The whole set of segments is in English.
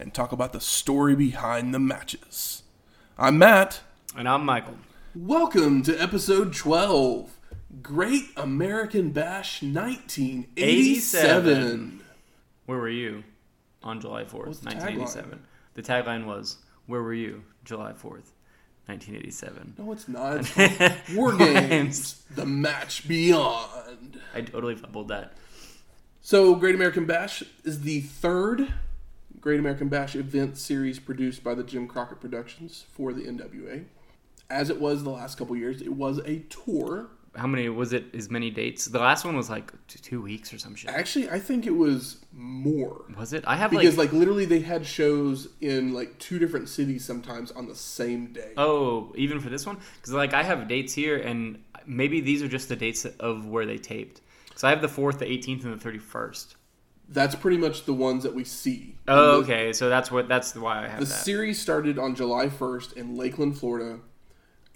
and talk about the story behind the matches. I'm Matt. And I'm Michael. Welcome to episode 12 Great American Bash 1987. Where were you on July 4th, What's the 1987? The tagline was, Where were you July 4th, 1987? No, it's not. It's War Games, the match beyond. I totally fumbled that. So, Great American Bash is the third Great American Bash event series produced by the Jim Crockett Productions for the NWA. As it was the last couple years, it was a tour. How many was it? As many dates? The last one was like t- two weeks or some shit. Actually, I think it was more. Was it? I have Because, like, like, literally, they had shows in, like, two different cities sometimes on the same day. oh, even for this one, because like I have dates here, and maybe these are just the dates of where they taped. So I have the fourth, the 18th, and the 31st. That's pretty much the ones that we see. Oh, the- okay. So that's what that's why I have The that. series started on July 1st in Lakeland, Florida,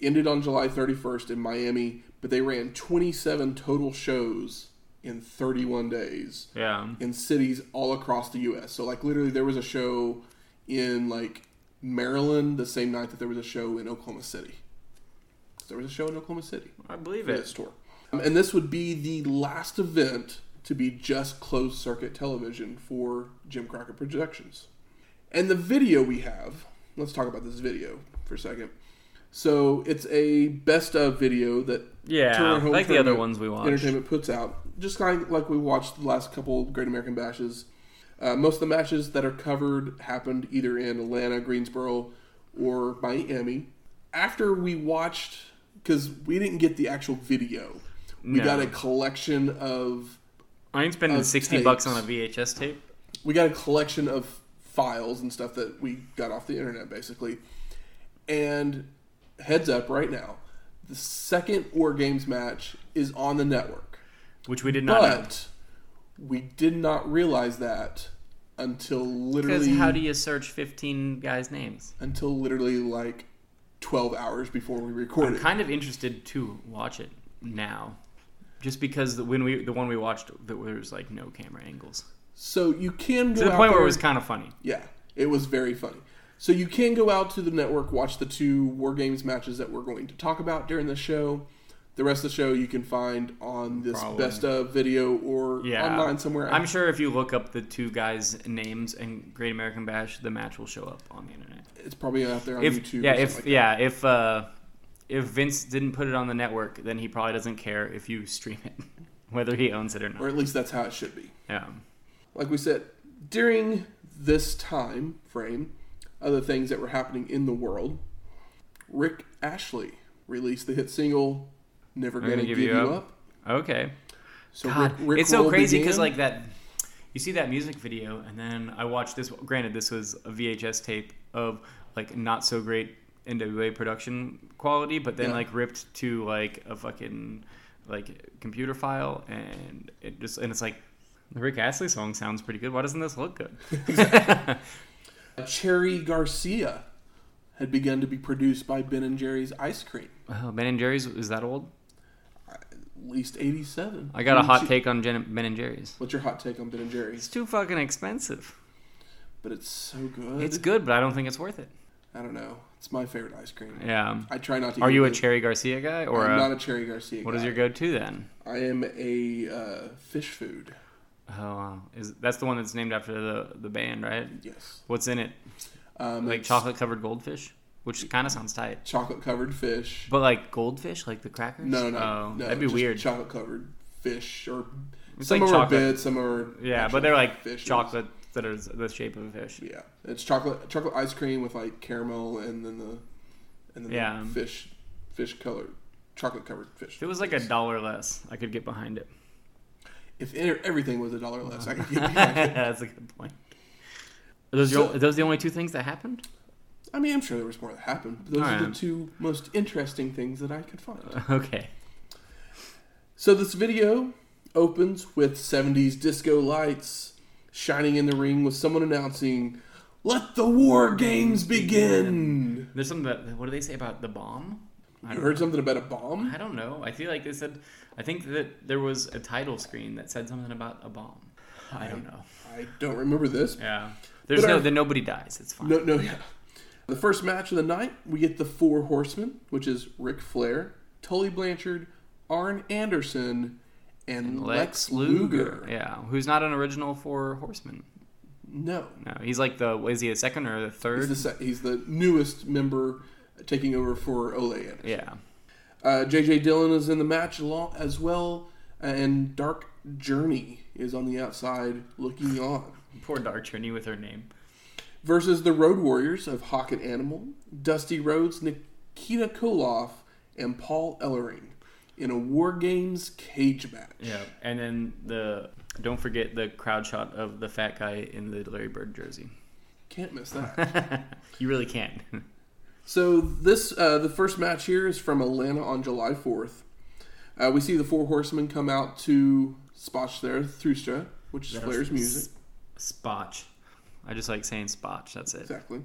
ended on July 31st in Miami, but they ran 27 total shows in 31 days yeah. in cities all across the U.S. So, like, literally, there was a show in, like, Maryland the same night that there was a show in Oklahoma City. There was a show in Oklahoma City I believe it. this tour. Um, and this would be the last event to be just closed circuit television for Jim Crockett Productions. And the video we have, let's talk about this video for a second. So it's a best of video that Yeah, like the other ones we watched. Entertainment puts out, just kind of like we watched the last couple Great American Bashes. Uh, most of the matches that are covered happened either in Atlanta, Greensboro, or Miami. After we watched, because we didn't get the actual video, we No. got a collection of I ain't spending sixty bucks on a. VHS tape. we got a collection of files and stuff that we got off the internet basically. And heads up right now, the second War Games match is on the network. which we did not know. But we did not realize that until Because literally how do you search fifteen guys' names? until literally like 12 hours before we I'm recorded. kind of interested to watch it now, just because the, when we the one we watched there was like no camera angles So you can go to the out point where it was kind of funny. Yeah, it was very funny. So you can go out to the network, watch the two War Games matches that we're going to talk about during the show. The rest of the show you can find on this Probably. best of video or Yeah, online somewhere. I'm sure if you look up the two guys' names and Great American Bash, the match will show up on the internet. it's probably out there on If YouTube. yeah, if like yeah, if uh, if Vince didn't put it on the network, then he probably doesn't care if you stream it, whether he owns it or not. or at least that's how it should be. Yeah. like we said, during this time frame, other things that were happening in the world, Rick Astley released the hit single "Never Gonna, Give, You, Up." Okay. So God, Rick, Rick it's so crazy because like that, you see that music video, and then I watched this. Granted, this was a VHS tape of like not so great NWA production quality, but then Yeah. like ripped to like a fucking like computer file, and it just and it's like the Rick Astley song sounds pretty good. Why doesn't this look good? Cherry Garcia had begun to be produced by Ben and Jerry's Ice Cream. oh, Ben and Jerry's is that old? At least eighty-seven. I got a hot take on Jen- Ben and Jerry's. What's your hot take on Ben and Jerry's? It's too fucking expensive. But it's so good. It's good, but I don't think it's worth it. I don't know. It's my favorite ice cream. Yeah. I try not to. Are you a it. Cherry Garcia guy or I'm a, not a Cherry Garcia. what guy. is your go-to then? I am a uh, fish food. Oh, wow. is that's the one that's named after the the band, right? Yes. What's in it? Um, Like chocolate covered goldfish, which kind of sounds tight. chocolate covered fish. But like goldfish, like the crackers. No, no, Oh, no. that'd be weird. Chocolate covered fish, or It's some like are chocolate. bits, some are yeah, but they're like fishes. chocolate that are the shape of a fish. Yeah, it's chocolate chocolate ice cream with like caramel and then the and then Yeah. the fish fish colored chocolate covered fish. If it was like a dollar less, I could get behind it. If everything was a dollar less, I could get behind it. That's a good point. Are those, your, are those the only two things that happened? I mean, I'm sure there was more that happened. But those are the two most interesting things that I could find. Okay. So this video opens with 70s disco lights shining in the ring with someone announcing, "Let the war games begin." There's something that. What do they say about the bomb? I You heard something about a bomb? I don't know. I feel like they said. I think that there was a title screen that said something about a bomb. I don't know. I don't remember this. Yeah. There's But no. our- Then nobody dies. It's fine. No, no, yeah. The first match of the night, we get the Four Horsemen, which is Ric Flair, Tully Blanchard, Arn Anderson, and, Lex, Luger. Yeah. Who's not an original four Horseman. No, No. He's like the. Is he the second or the he's third? the, he's the newest member taking over for Ole Anderson. yeah. Uh, JJ Dillon is in the match along, as well, and Dark Journey is on the outside looking on. Poor Dark Journey with her name. Versus the Road Warriors of Hawk and Animal, Dusty Rhodes, Nikita Koloff, and Paul Ellering in a War Games cage match. Yeah. And then the. Don't forget the crowd shot of the fat guy in the Larry Bird jersey. Can't miss that. you really can't. so this, uh, the first match here is from Atlanta on July 4th. Uh, we see the Four Horsemen come out to Spotch there, Thrusta, which is Flair's music. Spotch. I just like saying spotch. That's it. Exactly.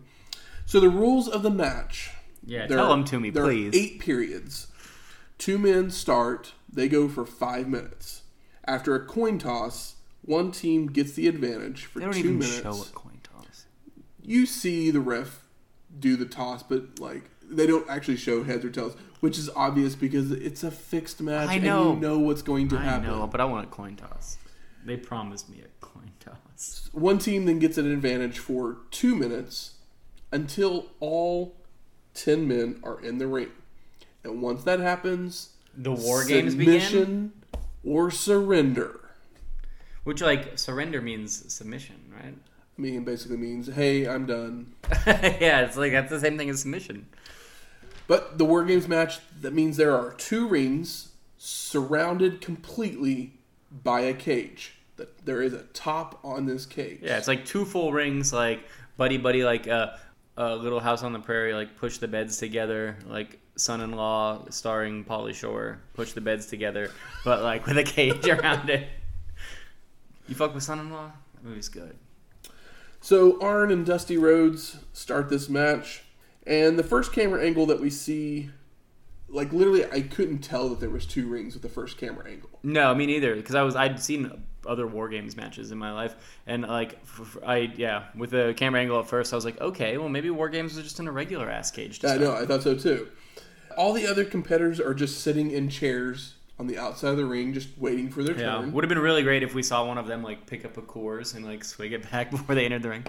So the rules of the match. Yeah, there tell are- them to me, there are please. eight periods. Two men start. They go for five minutes. After a coin toss, one team gets the advantage for They don't two even minutes. show a coin toss. You see the ref do the toss, but like they don't actually show heads or tails, which is obvious because it's a fixed match I and know. you know what's going to I happen. know, but I want a coin toss. They promised me a coin toss. One team then gets an advantage for two minutes until all ten men are in the ring. And once that happens, The war games begin, submission or surrender. which like surrender means submission, right? I mean, basically means, hey, I'm done. yeah, it's like that's the same thing as submission. But the War Games match, that means there are two rings surrounded completely by a cage. That there is a top on this cage. Yeah, it's like two full rings, like buddy buddy, like uh, a Little House on the Prairie, like push the beds together, like son-in-law starring Pauly Shore, push the beds together, but like with a cage around it. You fuck with son-in-law? That movie's good. So Arn and Dusty Rhodes start this match, and the first camera angle that we see, like literally, I couldn't tell that there was two rings with the first camera angle. No, me neither. Because I was I'd seen other war games matches in my life, and like I yeah, with the camera angle at first, I was like, okay, well maybe war games was just in a regular ass cage. I know, I thought so too. All the other competitors are just sitting in chairs on the outside of the ring, just waiting for their Yeah, turn. would have been really great if we saw one of them like pick up a Coors and like swing it back before they entered the ring.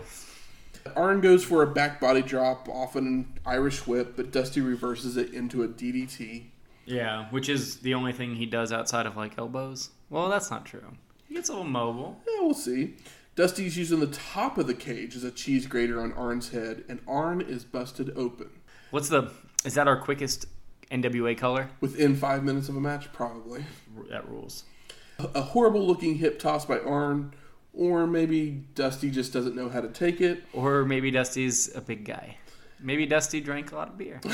Arn goes for a back body drop off an Irish whip, but Dusty reverses it into a DDT. Yeah, which is the only thing he does outside of like elbows. Well, that's not true. He gets a little mobile. Yeah, we'll see. Dusty's using the top of the cage as a cheese grater on Arn's head, and Arn is busted open. What's the? Is that our quickest NWA color? Within five minutes of a match, probably. That rules. A horrible looking hip toss by Arn, or maybe Dusty just doesn't know how to take it. Or maybe Dusty's a big guy. Maybe Dusty drank a lot of beer.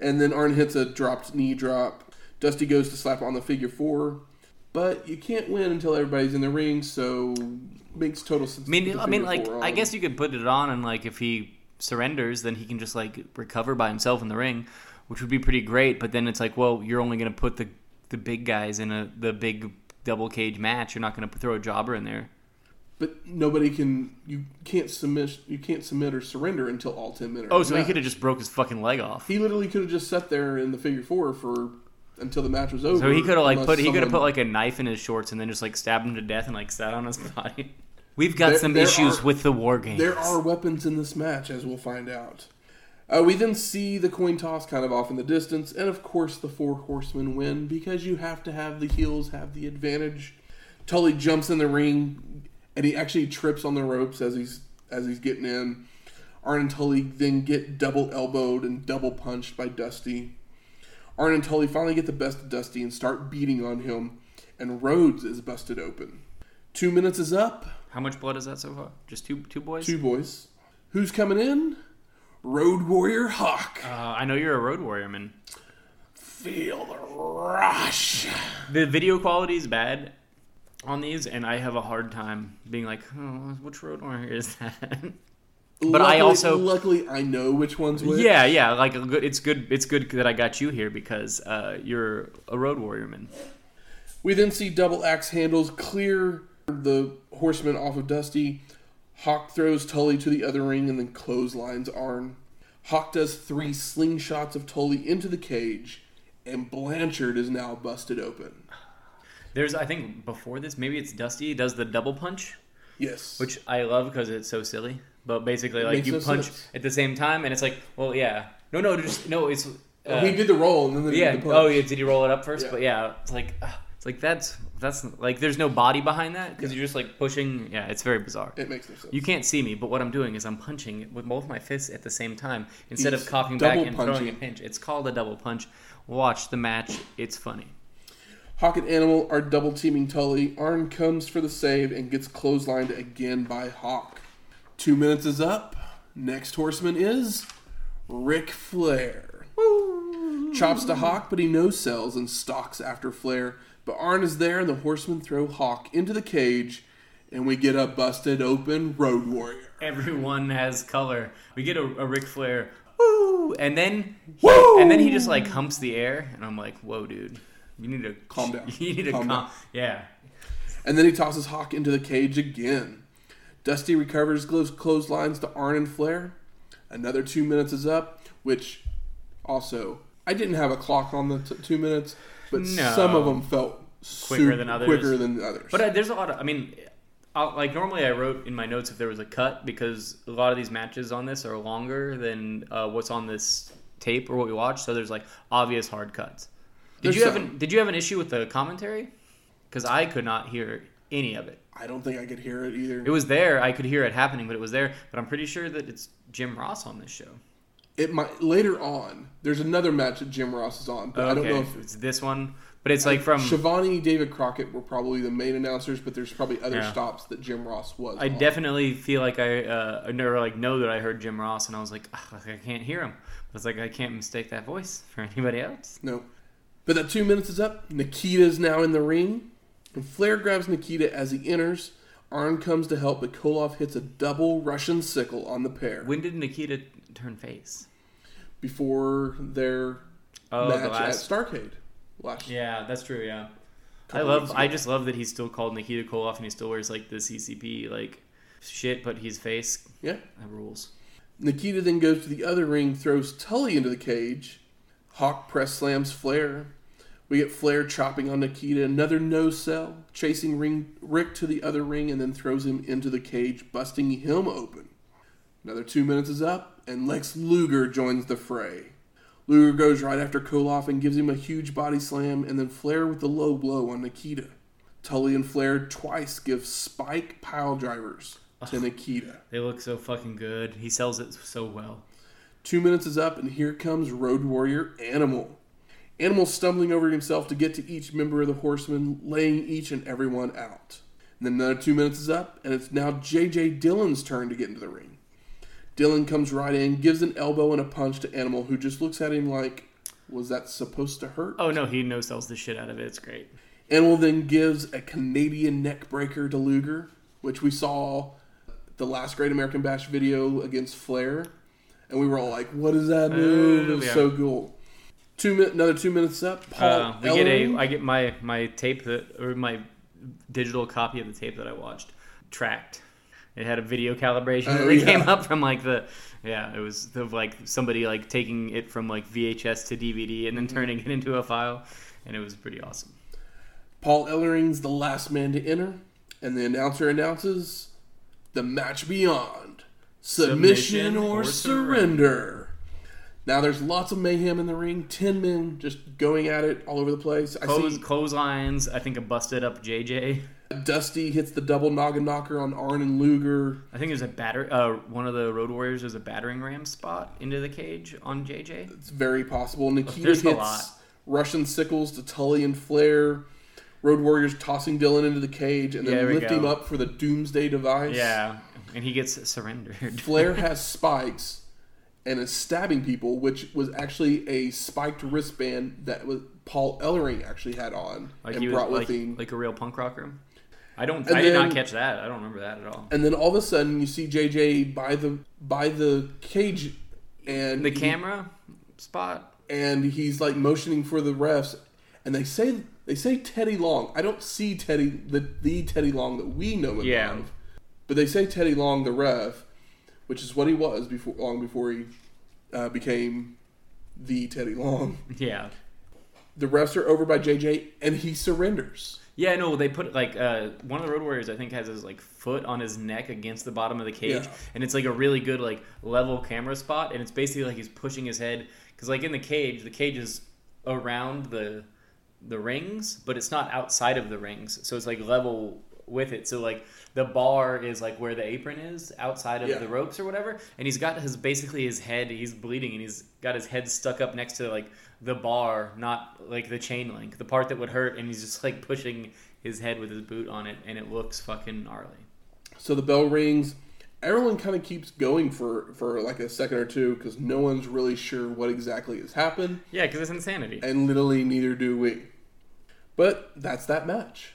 And then Arn hits a dropped knee drop. Dusty goes to slap on the figure four, but you can't win until everybody's in the ring, so makes total sense. I mean, I mean, like, I guess you could put it on, and like, if he surrenders, then he can just like recover by himself in the ring, which would be pretty great. But then it's like, well, you're only going to put the the big guys in a the big double cage match. You're not going to throw a jobber in there. But nobody can. You can't submit. You can't submit or surrender until all ten minutes. Oh, so he could have just broke his fucking leg off. He literally could have just sat there in the figure four for until the match was over. So he could have like put he could have put like a knife in his shorts and then just like stabbed him to death and like sat on his body. We've got There- some there issues are- with the war games. There are weapons in this match, as we'll find out. Uh, we then see the coin toss kind of off in the distance, and of course the four horsemen win because you have to have the heels have the advantage. Tully jumps in the ring, and he actually trips on the ropes as he's as he's getting in. Arn and Tully then get double elbowed and double punched by Dusty. Arn and Tully finally get the best of Dusty and start beating on him, and Rhodes is busted open. Two minutes is up. How much blood is that so far? Just two two boys. Two boys. Who's coming in? Road Warrior Hawk. Uh, I know you're a road warrior, man. Feel the rush. The video quality is bad on these, and I have a hard time being like, oh, which road warrior is that? But I Luckily- also- luckily I know which one's which. yeah, yeah. Like it's good. It's good that I got you here because uh, you're a road warrior, man. We then see double axe handles clear the horseman off of Dusty. Hawk throws Tully to the other ring and then clotheslines Arn. Hawk does three slingshots of Tully into the cage, and Blanchard is now busted open. There's, I think, before this, maybe it's Dusty does the double punch, Yes. which I love because it's so silly. But basically, like makes you no punch sense. at the same time, and it's like, well, yeah, no, no, just no. It's Oh, uh, he did the roll and then yeah. did the punch. Oh, yeah. Did he roll it up first? Yeah. But yeah, it's like, uh, it's like that's that's like there's no body behind that because you're just like pushing. Yeah, it's very bizarre. It makes no sense. You can't see me, but what I'm doing is I'm punching with both my fists at the same time instead of He's coughing back double and throwing a punching. pinch. It's called a double punch. Watch the match. It's funny. Hawk and Animal are double teaming Tully. Arn comes for the save and gets clotheslined again by Hawk. Two minutes is up. Next horseman is Ric Flair. Woo. Chops to Hawk, but he no sells and stalks after Flair. But Arn is there, and the horsemen throw Hawk into the cage, and we get a busted open Road Warrior. Everyone has color. We get a, a Ric Flair, woo, and then Woo! and then he just like humps the air, and I'm like, whoa, dude, you need to Calm down. You need to Calm calm. down. Yeah, And then he tosses Hawk into the cage again. Dusty recovers close clotheslines to Arn and Flair. Another two minutes is up, which also I didn't have a clock on the t- two minutes, but No. some of them felt Quicker than others. Quicker than others. but uh, there's a lot of. I mean, I'll, like normally I wrote in my notes if there was a cut because a lot of these matches on this are longer than uh, what's on this tape or what we watched. So there's like obvious hard cuts. Did There's you have some. an, Did you have an issue with the commentary? Because I could not hear any of it. I don't think I could hear it either. It was there. I could hear it happening, but it was there. But I'm pretty sure that it's Jim Ross on this show. It might later on. There's another match that Jim Ross is on, but I don't know if it's this one, but it's like from. Schiavone, David Crockett were probably the main announcers, but there's probably other Yeah. stops that Jim Ross was. I on. definitely feel like I uh, I never like know that I heard Jim Ross, and I was like, I can't hear him. But it's like I can't mistake that voice for anybody else. No. But that two minutes is up. Nikita is now in the ring. And Flair grabs Nikita as he enters. Arn comes to help, but Koloff hits a double Russian sickle on the pair When did Nikita turn face? before their Oh, the match last. at Starcade. Last Yeah, that's true. Yeah, I love. I just love that he's still called Nikita Koloff, and he still wears like the CCP like shit, but his face Yeah. that rules. Nikita then goes to the other ring, throws Tully into the cage. Hawk press slams Flair. We get Flair chopping on Nikita. Another no sell, chasing ring Rick to the other ring, and then throws him into the cage, busting him open. Another two minutes is up, and Lex Luger joins the fray. Luger goes right after Koloff and gives him a huge body slam, and then Flair with the low blow on Nikita. Tully and Flair twice give spike pile drivers to Nikita. They look so fucking good. He sells it so well. Two minutes is up, and here comes Road Warrior Animal. Animal stumbling over himself to get to each member of the horsemen, laying each and every one out. And then another two minutes is up, and it's now J.J. Dillon's turn to get into the ring. Dillon comes right in, gives an elbow and a punch to Animal, who just looks at him like, was that supposed to hurt? Oh no, he no sells the shit out of it. It's great. Animal then gives a Canadian neck breaker to Luger, which we saw the last Great American Bash video against Flair, and we were all like, "What is that move? It was yeah. so cool." Two min- another two minutes up. Paul Uh, we get a. I get my my tape that or my digital copy of the tape that I watched tracked. It had a video calibration Oh, that yeah. came up from like the yeah. It was the, like somebody like taking it from like VHS to DVD and then Mm-hmm. turning it into a file, and it was pretty awesome. Paul Ellering's the last man to enter, and the announcer announces the match beyond submission, Submission or, or surrender. Now there's lots of mayhem in the ring. Ten men just going at it all over the place. I see clotheslines. I think a busted up JJ. Dusty hits the double noggin knocker on Arn and Luger. I think there's a batter. Uh, one of the Road Warriors there's a battering ram spot into the cage on JJ. It's very possible. Nikita There's hits. Russian sickles to Tully and Flair. Road Warriors tossing Dillon into the cage and then lift him up for the Doomsday device. Yeah, and he gets surrendered. Flair has spikes, and is stabbing people, which was actually a spiked wristband that was Paul Ellering actually had on Like and he was brought like, with him. like a real punk rocker. I don't. And I did not catch that. I don't remember that at all. and then all of a sudden, you see JJ by the by the cage, and The he- camera spot. and he's like motioning for the refs, and they say they say Teddy Long. I don't see Teddy the the Teddy Long that we know him Yeah. of, but they say Teddy Long the ref, which is what he was before long before he uh, became the Teddy Long. Yeah. The refs are over by JJ, and he surrenders. Yeah, no, they put like uh, one of the Road Warriors. I think has his like foot on his neck against the bottom of the cage, Yeah. and it's like a really good like level camera spot, and it's basically like he's pushing his head because like in the cage, the cage is around the the rings, but it's not outside of the rings, so it's like level with it. So like the bar is like where the apron is outside of Yeah. the ropes or whatever, and he's got his basically his head. He's bleeding, and he's got his head stuck up next to like the bar, not like the chain link, the part that would hurt, and he's just like pushing his head with his boot on it, and it looks fucking gnarly. So the bell rings. Everyone kind of keeps going for for like a second or two because no one's really sure what exactly has happened. Yeah, because it's insanity. and literally neither do we. But that's that match.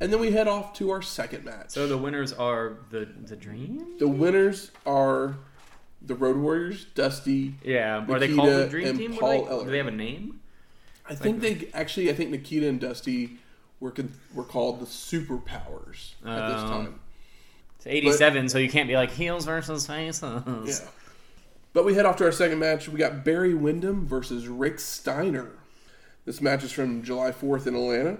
And then we head off to our second match. So the winners are the the Dream. the winners are the Road Warriors, Dusty. Yeah, are they called the Nikita Dream and Team? Paul are they, do they have a name? I think they actually, I think Nikita and Dusty were con- were called the Superpowers at this Um, time. It's 87, so you can't be like heels versus faces. Yeah. But we head off to our second match. We got Barry Windham versus Rick Steiner. This match is from July 4th in Atlanta.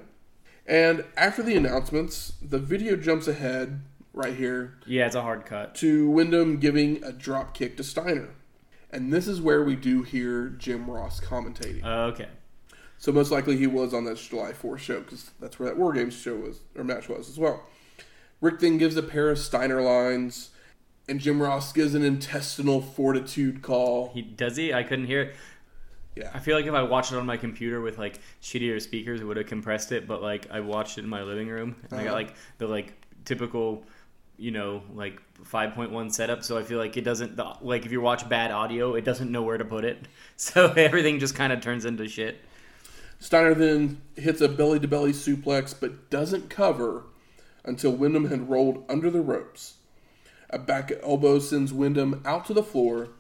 And after the announcements, the video jumps ahead right here Yeah, it's a hard cut. to Windham giving a drop kick to Steiner. And this is where we do hear Jim Ross commentating. Okay. So most likely he was on that July 4th show because that's where that War Games show was or match was as well. Rick then gives a pair of Steiner lines, and Jim Ross gives an intestinal fortitude call. He does he? I couldn't hear it. I feel like if I watched it on my computer with like shittier speakers, it would have compressed it. But like I watched it in my living room, and I got Uh-huh. like the like typical, you know, like 5.1 setup. So I feel like it doesn't like if you watch bad audio, it doesn't know where to put it. So everything just kind of turns into shit. Steiner then hits a belly to belly suplex but doesn't cover until Windham had rolled under the ropes. A back elbow sends Windham out to the floor,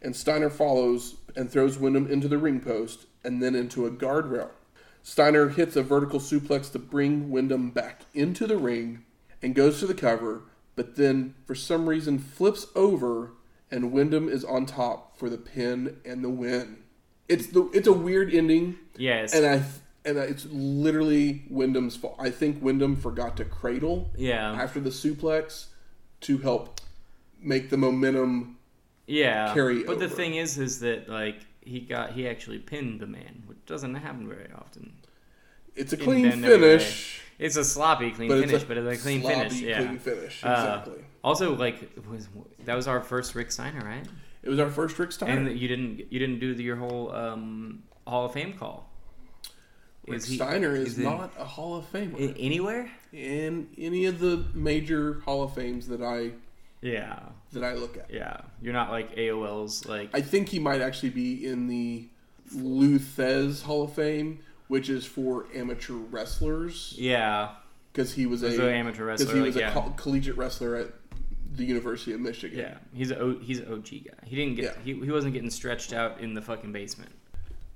and Steiner follows and throws Windham into the ring post and then into a guardrail. Steiner hits a vertical suplex to bring Windham back into the ring and goes to the cover, but then for some reason flips over and Windham is on top for the pin and the win. It's the it's a weird ending. Yes. And I and it's literally Windham's fault. I think Windham forgot to cradle yeah. after the suplex to help make the momentum. Yeah. carry but the thing is, is that like he got he actually pinned the man, which doesn't happen very often. It's a clean finish, It's a sloppy clean but finish, but it's a clean sloppy, finish. Yeah. clean finish. Uh, Exactly. Also, like was that was our first Rick Steiner, right? it was our first Rick Steiner. And you didn't you didn't do the, your whole um, Hall of Fame call. Rick Is he- Steiner is, is not a Hall of Famer I- anywhere? in any of the major Hall of Fames that I Yeah, that I look at. yeah. You're not like AOL's like I think he might actually be in the Lou Thesz Hall of Fame, which is for amateur wrestlers yeah. because he was a an amateur because wrestler. he Like, was a yeah. coll- collegiate wrestler at the University of Michigan. yeah, he's a O- he's an OG guy. He didn't get Yeah. he, he wasn't getting stretched out in the fucking basement.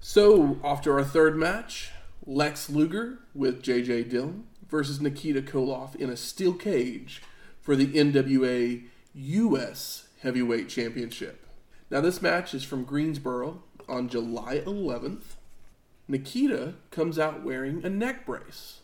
So after our third match, Lex Luger with JJ Dillon versus Nikita Koloff in a steel cage for the NWA US Heavyweight Championship. Now this match is from Greensboro on July 11th. Nikita comes out wearing a neck brace.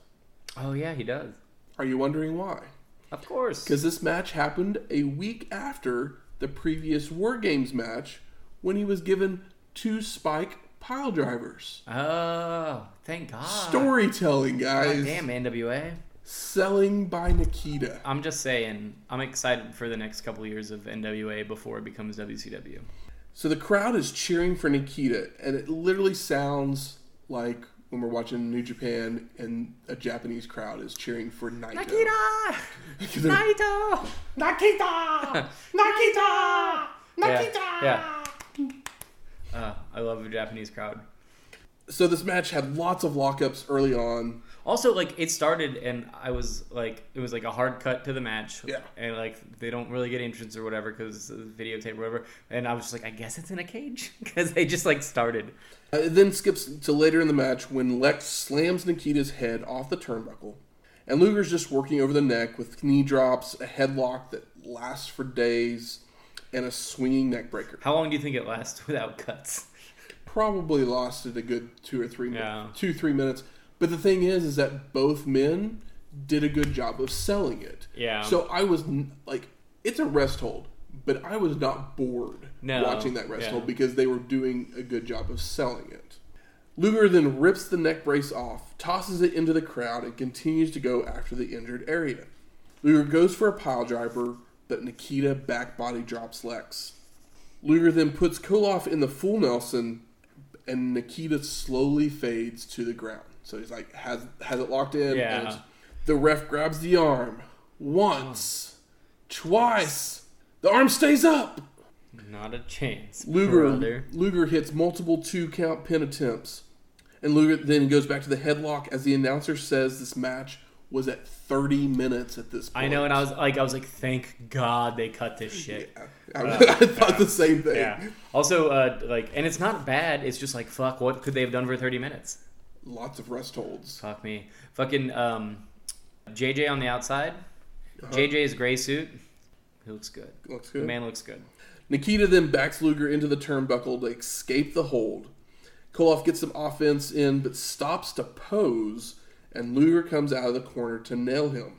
Oh yeah, he does. Are you wondering why? Of course. Because this match happened a week after the previous War Games match when he was given two spike pile drivers. Oh, thank God. Storytelling, guys. God damn NWA. Selling by Nikita. I'm just saying, I'm excited for the next couple years of NWA before it becomes WCW. So the crowd is cheering for Nikita, and it literally sounds like when we're watching New Japan and a Japanese crowd is cheering for Naito. Nakita! They're- Naito! Nakita! Nakita! Yeah, yeah. Uh, I love the Japanese crowd. So this match had lots of lockups early on. Also, like it started, and I was like, it was like a hard cut to the match. Yeah. And like they don't really get entrance or whatever because videotape or whatever. And I was just like, I guess it's in a cage because they just like started. Uh, it then skips to later in the match when Lex slams Nikita's head off the turnbuckle, and Luger's just working over the neck with knee drops, a headlock that lasts for days, and a swinging neck breaker. How long do you think it lasts without cuts? Probably lasted a good two or three minutes, Yeah. two three minutes. But the thing is, is that both men did a good job of selling it. Yeah. So I was like, it's a rest hold, but I was not bored No, watching that rest yeah. hold because they were doing a good job of selling it. Luger then rips the neck brace off, tosses it into the crowd, and continues to go after the injured area. Luger goes for a pile driver, but Nikita back body drops Lex. Luger then puts Koloff in the full Nelson, and Nikita slowly fades to the ground. So he's like has has it locked in. Yeah. and the ref grabs the arm once, twice. The arm stays up. Not a chance. Luger brother. Luger hits multiple two count pin attempts, and Luger then goes back to the headlock as the announcer says this match was at 30 minutes at this point. I know, and I was like, I was like, thank God they cut this shit. I, I thought the same thing. Yeah. Also, uh, like, and it's not bad. It's just like, fuck, what could they have done for 30 minutes? Lots of rest holds. Fuck me. Fucking um, JJ on the outside. Uh-huh. JJ's gray suit. He looks good. Looks The good. man looks good. Nikita then backs Luger into the turnbuckle to escape the hold. Koloff gets some offense in, but stops to pose, and Luger comes out of the corner to nail him.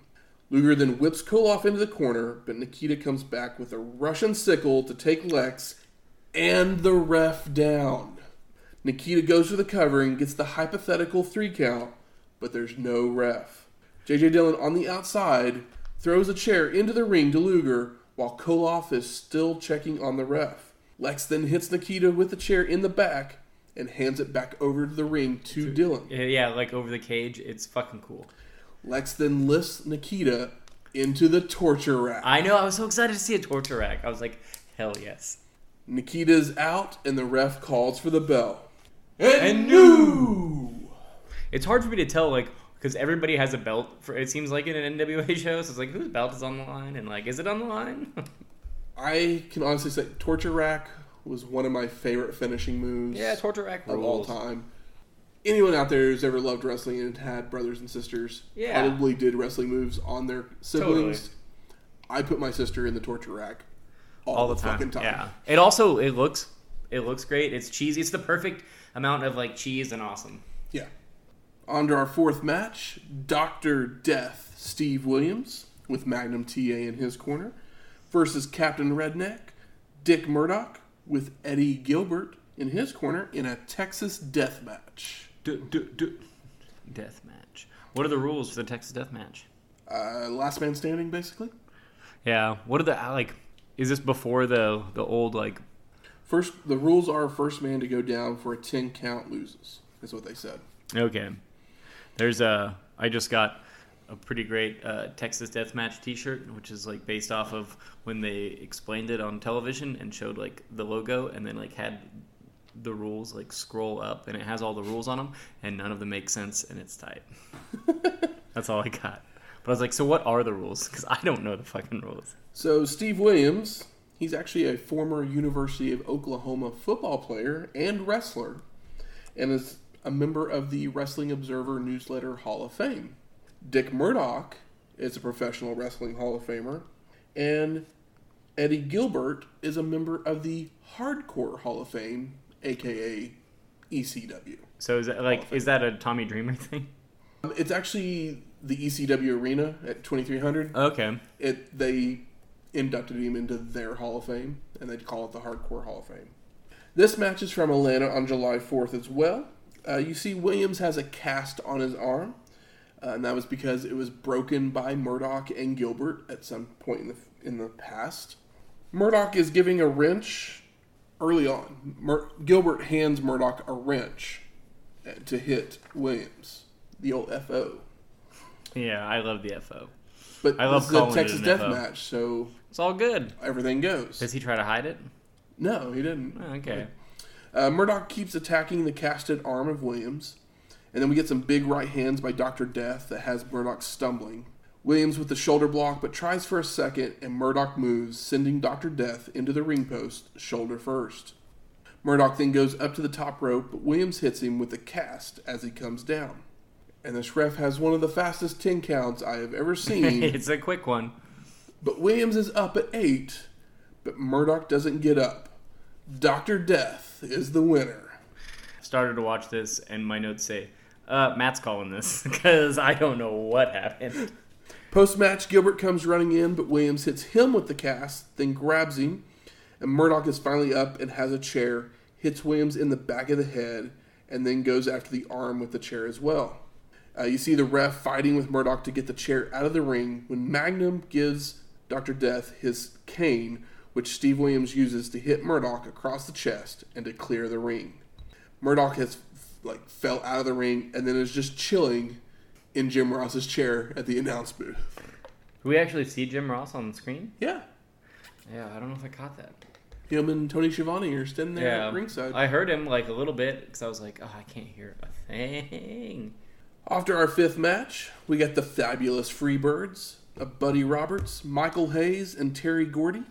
Luger then whips Koloff into the corner, but Nikita comes back with a Russian sickle to take Lex and the ref down. Nikita goes for the cover and gets the hypothetical three count, but there's no ref. JJ Dillon on the outside throws a chair into the ring to Luger while Koloff is still checking on the ref. Lex then hits Nikita with the chair in the back and hands it back over to the ring to Dillon. Yeah, Yeah, like over the cage. It's fucking cool. Lex then lifts Nikita into the torture rack. I know. I was so excited to see a torture rack. I was like, hell yes. Nikita's out and the ref calls for the bell. And new. It's hard for me to tell, like, because everybody has a belt. For it seems like in an NWA show, so it's like whose belt is on the line, and like, is it on the line? I can honestly say torture rack was one of my favorite finishing moves. yeah, torture rack of all time. Anyone out there who's ever loved wrestling and had brothers and sisters Yeah. probably did wrestling moves on their siblings. I put my sister in the torture rack all, all the, the time. fucking time. Yeah. It also it looks it looks great. It's cheesy. It's the perfect amount of like cheese and awesome. Yeah. On to our fourth match Dr. Death Steve Williams with Magnum TA in his corner versus Captain Redneck Dick Murdoch with Eddie Gilbert in his corner in a Texas death match. Death match. What are the rules for the Texas Death Match? Uh, last man standing, basically. Yeah. What are the like? Is this before the the old like? First, the rules are first man to go down for a 10 count loses, is what they said. Okay. There's a. I just got a pretty great uh, Texas Deathmatch T-shirt, which is like based off of when they explained it on television and showed like the logo, and then like had the rules like scroll up, and it has all the rules on them, and none of them make sense, and it's tight. That's all I got. But I was like, so what are the rules? Because I don't know the fucking rules. So, Steve Williams, he's actually a former University of Oklahoma football player and wrestler, and is a member of the Wrestling Observer Newsletter Hall of Fame. Dick Murdoch is a professional wrestling Hall of Famer, and Eddie Gilbert is a member of the Hardcore Hall of Fame, aka ECW. So is that like is that a Tommy Dreamer thing? Um, it's actually the ECW arena at 2300. Okay. it they inducted him into their Hall of Fame, and they'd call it the Hardcore Hall of Fame. This match is from Atlanta on July 4th as well. Uh, you see, Williams has a cast on his arm, uh, and that was because it was broken by Murdoch and Gilbert at some point in the in the past. Murdoch is giving a wrench early on. Mur- Gilbert hands Murdoch a wrench uh, to hit Williams, the old FO. Yeah, I love the FO. But I love this is a Texas death match, so It's all good. everything goes. Does he try to hide it? No, he didn't. Oh, Okay. Uh, Murdoch keeps attacking the casted arm of Williams, and then we get some big right hands by Dr. Death that has Murdoch stumbling. Williams with the shoulder block, but tries for a second, and Murdoch moves, sending Dr. Death into the ring post, shoulder first. Murdoch then goes up to the top rope, but Williams hits him with a cast as he comes down. And this ref has one of the fastest 10 counts I have ever seen. it's a quick one. But Williams is up at eight, but Murdoch doesn't get up. Dr. Death is the winner. Started to watch this, and my notes say, uh, Matt's calling this because I don't know what happened. Post match, Gilbert comes running in, but Williams hits him with the cast, then grabs him, and Murdoch is finally up and has a chair, hits Williams in the back of the head, and then goes after the arm with the chair as well. Uh, you see the ref fighting with Murdoch to get the chair out of the ring when Magnum gives Dr. Death his cane, which Steve Williams uses to hit Murdoch across the chest and to clear the ring. Murdoch has like fell out of the ring and then is just chilling in Jim Ross's chair at the announce booth. Do we actually see Jim Ross on the screen? Yeah. Yeah, I don't know if I caught that. Him and Tony Schiavone are standing there Yeah, at ringside. I heard him like a little bit because I was like, oh, I can't hear a thing. After our fifth match, we got the fabulous Freebirds of Buddy Roberts, Michael Hayes, and Terry Gordy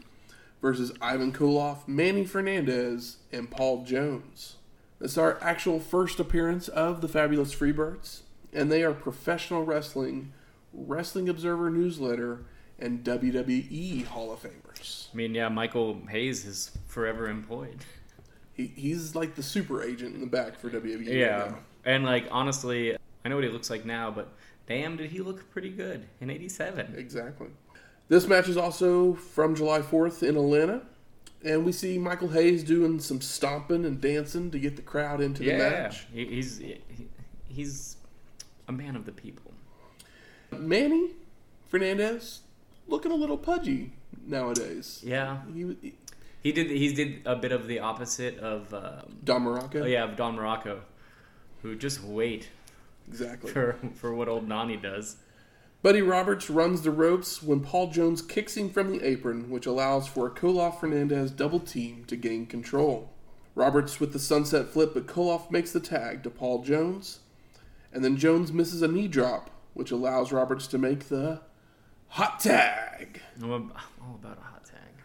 versus Ivan Koloff, Manny Fernandez, and Paul Jones. This is our actual first appearance of the fabulous Freebirds, and they are professional wrestling, Wrestling Observer newsletter, and WWE Hall of Famers. I mean, yeah, Michael Hayes is forever employed. He, he's like the super agent in the back for WWE. right Yeah, now. and like honestly, I know what he looks like now, but damn, did he look pretty good in '87? Exactly. This match is also from July 4th in Atlanta. And we see Michael Hayes doing some stomping and dancing to get the crowd into the Yeah, match. he, he's he's a man of the people. Manny Fernandez looking a little pudgy nowadays. Yeah, He, he he did. He did a bit of the opposite of um, Don Muraco. oh yeah, of Don Muraco, who just wait Exactly. for for what old Nani does. Buddy Roberts runs the ropes when Paul Jones kicks him from the apron, which allows for a Koloff Fernandez double team to gain control. Roberts with the sunset flip, but Koloff makes the tag to Paul Jones. And then Jones misses a knee drop, which allows Roberts to make the hot tag. I'm all about a hot tag.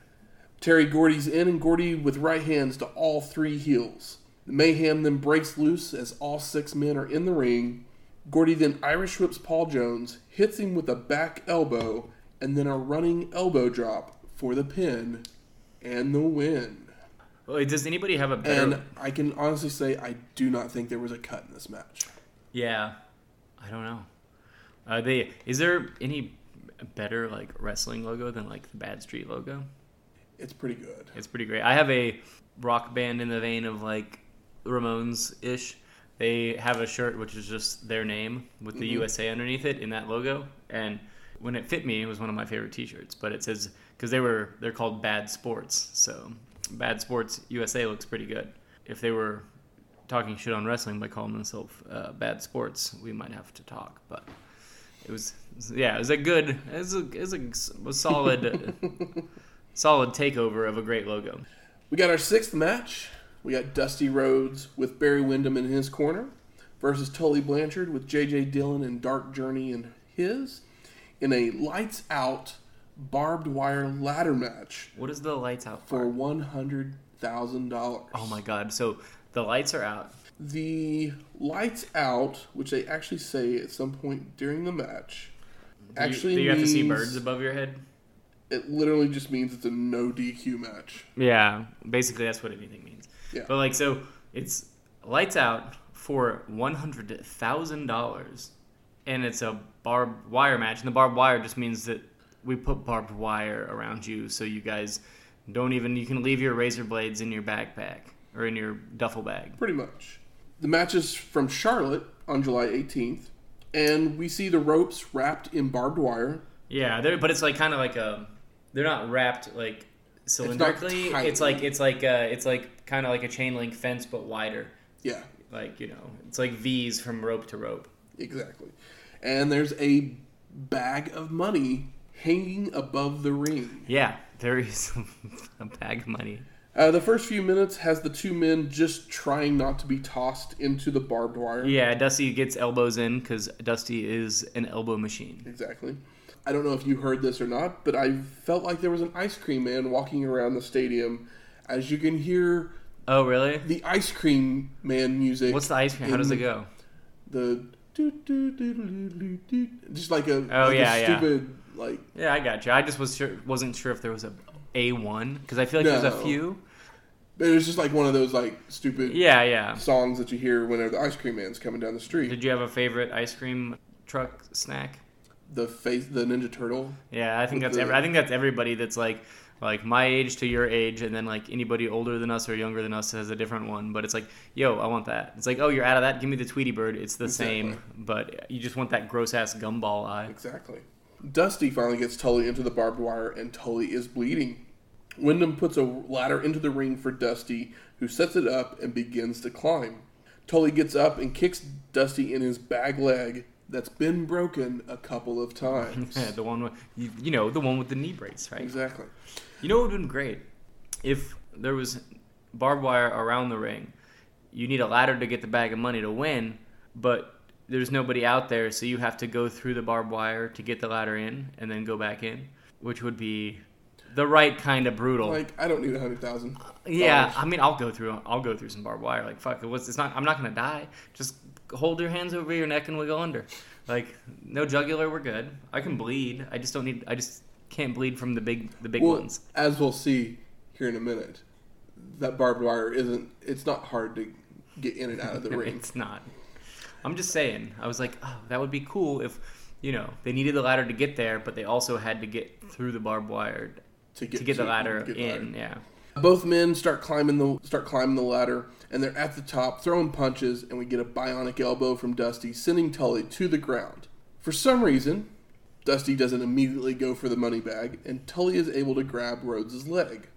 Terry Gordy's in, and Gordy with right hands to all three heels. The mayhem then breaks loose as all six men are in the ring. Gordy then Irish whips Paul Jones, hits him with a back elbow, and then a running elbow drop for the pin and the win. Well, does anybody have a better? And I can honestly say I do not think there was a cut in this match. Yeah, I don't know. Uh, they is there any better like wrestling logo than like the Bad Street logo? It's pretty good. It's pretty great. I have a rock band in the vein of like Ramones ish. They have a shirt which is just their name with the USA underneath it in that logo, and when it fit me, it was one of my favorite T-shirts. But it says because they were they're called Bad Sports, so Bad Sports USA looks pretty good. If they were talking shit on wrestling by calling themselves uh, Bad Sports, we might have to talk. But it was yeah, it was a good, it was a, it was a, a solid, solid takeover of a great logo. We got our sixth match. We got Dusty Rhodes with Barry Windham in his corner versus Tully Blanchard with J.J. Dillon and Dark Journey in his in a lights out barbed wire ladder match What is the lights out for for? one hundred thousand dollars. Oh my god! So the lights are out. The lights out, which they actually say at some point during the match, actually do you, do you have to see means- birds above your head? It literally just means it's a no DQ match. Yeah, basically that's what anything means. Yeah. But like, so it's lights out for one hundred thousand dollars, and it's a barbed wire match. And the barbed wire just means that we put barbed wire around you, so you guys don't even. You can leave your razor blades in your backpack or in your duffel bag. Pretty much. The match is from Charlotte on July 18th, and we see the ropes wrapped in barbed wire. Yeah, but it's like kind of like a. They're not wrapped like cylindrically. tight. It's, like it's like uh, it's like kind of like a chain link fence, but wider. Yeah, Like you know, it's like V's from rope to rope. exactly. And there's a bag of money hanging above the ring. Yeah, there is a bag of money. Uh, the first few minutes has the two men just trying not to be tossed into the barbed wire. Yeah, Dusty gets elbows in because Dusty is an elbow machine. Exactly. I don't know if you heard this or not, but I felt like there was an ice cream man walking around the stadium. As you can hear Oh, really? the ice cream man music. What's the ice cream? How does it go? The just like a, Oh, like a yeah, yeah. stupid like Yeah, I got you. I just was sure, wasn't sure if there was a A one because I feel like there's a No. few. But it was just like one of those like stupid Yeah, yeah. songs that you hear whenever the ice cream man's coming down the street. Did you have a favorite ice cream truck snack? The face, the Ninja Turtle. Yeah, I think that's the- every, I think that's everybody that's like like my age to your age, and then like anybody older than us or younger than us has a different one. But it's like, yo, I want that. It's like, oh, you're out of that. Give me the Tweety Bird. It's the same, but you just want that gross ass gumball eye. Exactly. Dusty finally gets Tully into the barbed wire, and Tully is bleeding. Windham puts a ladder into the ring for Dusty, who sets it up and begins to climb. Tully gets up and kicks Dusty in his bag leg that's been broken a couple of times. Yeah, the one with you, you know the one with the knee brace, right? exactly. You know what would have been great if there was barbed wire around the ring. You need a ladder to get the bag of money to win, but there's nobody out there, so you have to go through the barbed wire to get the ladder in and then go back in, which would be the right kind of brutal. Like I don't need a hundred thousand. yeah, I mean, I'll go through. I'll go through some barbed wire. Like fuck, it was. It's not. I'm not gonna die. Just hold your hands over your neck and wiggle under. Like no jugular, we're good. I can bleed. I just don't need. I just can't bleed from the big the big Well, ones. as we'll see here in a minute, that barbed wire isn't. It's not hard to get in and out of the ring. It's not. I'm just saying. I was like, oh, that would be cool if, you know, they needed the ladder to get there, but they also had to get through the barbed wire to get to get the ladder get in. ladder. Yeah. Both men start climbing the start climbing the ladder, and they're at the top, throwing punches, and we get a bionic elbow from Dusty, sending Tully to the ground. For some reason, Dusty doesn't immediately go for the money bag, and Tully is able to grab Rhodes' leg.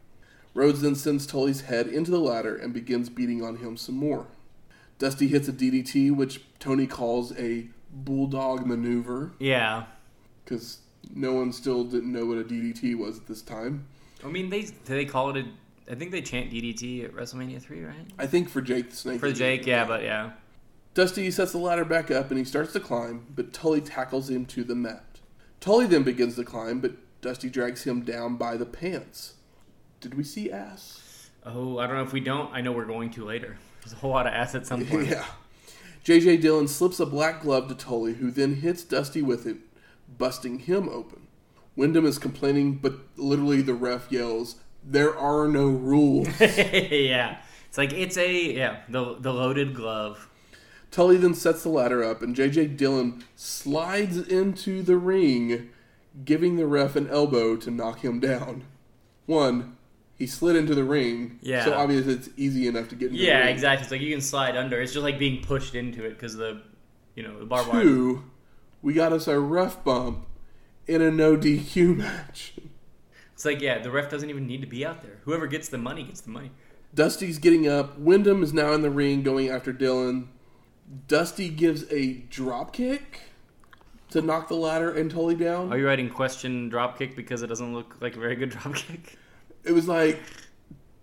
Rhodes then sends Tully's head into the ladder and begins beating on him some more. Dusty hits a DDT, which Tony calls a bulldog maneuver, Yeah. because no one still didn't know what a DDT was at this time. I mean, they they call it a. I think they chant DDT at WrestleMania three, right? I think for Jake the Snake. For Jake, yeah, but yeah. Dusty sets the ladder back up and he starts to climb, but Tully tackles him to the mat. Tully then begins to climb, but Dusty drags him down by the pants. Did we see ass? Oh, I don't know if we don't. I know we're going to later. There's a whole lot of ass at some point. yeah. JJ Dillon slips a black glove to Tully, who then hits Dusty with it, busting him open. Windham is complaining, but literally the ref yells, There are no rules. yeah. It's like it's a yeah the the loaded glove. Tully then sets the ladder up, and JJ Dillon slides into the ring, giving the ref an elbow to knock him down. One, he slid into the ring, Yeah. so obvious it's easy enough to get into Yeah, the ring. exactly. It's like you can slide under. It's just like being pushed into it because the you know the barbed wire. Two, we got us a ref bump in a no DQ match. It's like yeah, the ref doesn't even need to be out there. Whoever gets the money gets the money. Dusty's getting up. Windham is now in the ring going after Dillon. Dusty gives a drop kick to knock the ladder and Tully down. Are you writing question drop kick because it doesn't look like a very good drop kick? it was like,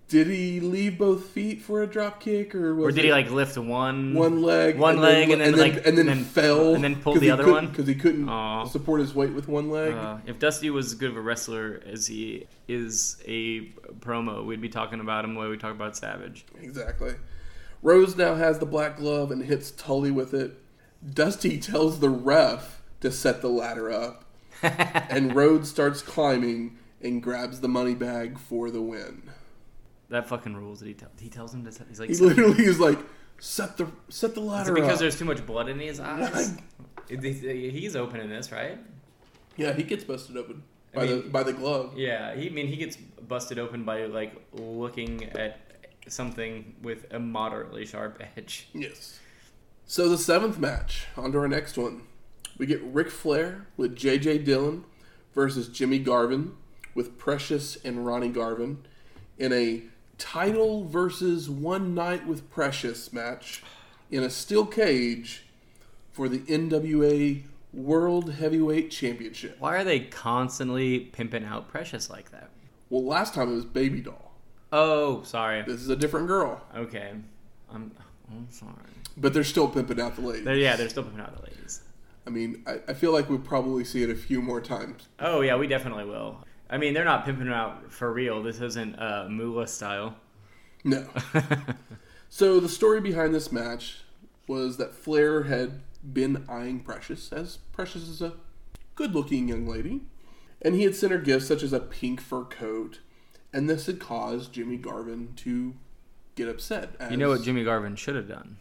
did he leave both feet for a drop kick, or was Or did it he like lift one one leg, one leg and then, like and then and then- fell and then pulled the other one? because he couldn't Aw. support his weight with one leg? Uh, if Dusty was as good of a wrestler as he is a promo, we'd be talking about him the way we talk about Savage. Exactly. Rhodes now has the black glove and hits Tully with it. Dusty tells the ref to set the ladder up, and Rhodes starts climbing and grabs the money bag for the win. That fucking rules. That he tell, he tells him to. Set, he's like, He literally is like, set the set the is ladder it because up. there's too much blood in his eyes? He's open in this, right? Yeah, he gets busted open I by the by the glove. Yeah, he I mean he gets busted open by like looking at something with a moderately sharp edge. Yes. So the seventh match, on to our next one. We get Ric Flair with J.J. Dillon versus Jimmy Garvin with Precious and Ronnie Garvin in a title versus one night with Precious match in a steel cage for the NWA World Heavyweight Championship. Why are they constantly pimping out Precious like that? Well, last time it was Baby Doll. Oh, sorry. This is a different girl, Okay, I'm. I'm sorry. but they're still pimping out the ladies. They're, yeah, they're still pimping out the ladies. I mean, I, I feel like we'll probably see it a few more times. Oh yeah, we definitely will. I mean, they're not pimping out for real. This isn't uh, Moolah style. No. so the story behind this match was that Flair had been eyeing Precious, as Precious is a good-looking young lady, and he had sent her gifts such as a pink fur coat, and this had caused Jimmy Garvin to get upset. As, You know what Jimmy Garvin should have done?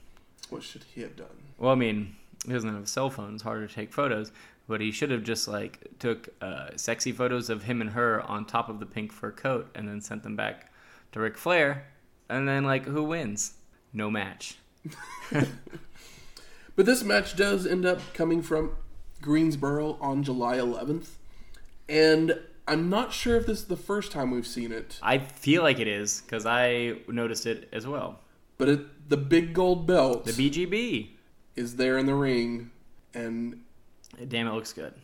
What should he have done? Well, I mean, he doesn't have a cell phone; it's harder to take photos. But he should have just like took uh, sexy photos of him and her on top of the pink fur coat, and then sent them back to Ric Flair. And then like, who wins? No match. But this match does end up coming from Greensboro on July 11th, and I'm not sure if this is the first time we've seen it. I feel like it is because I noticed it as well. But it, the big gold belt The BGB. is there in the ring, and Damn, it looks good.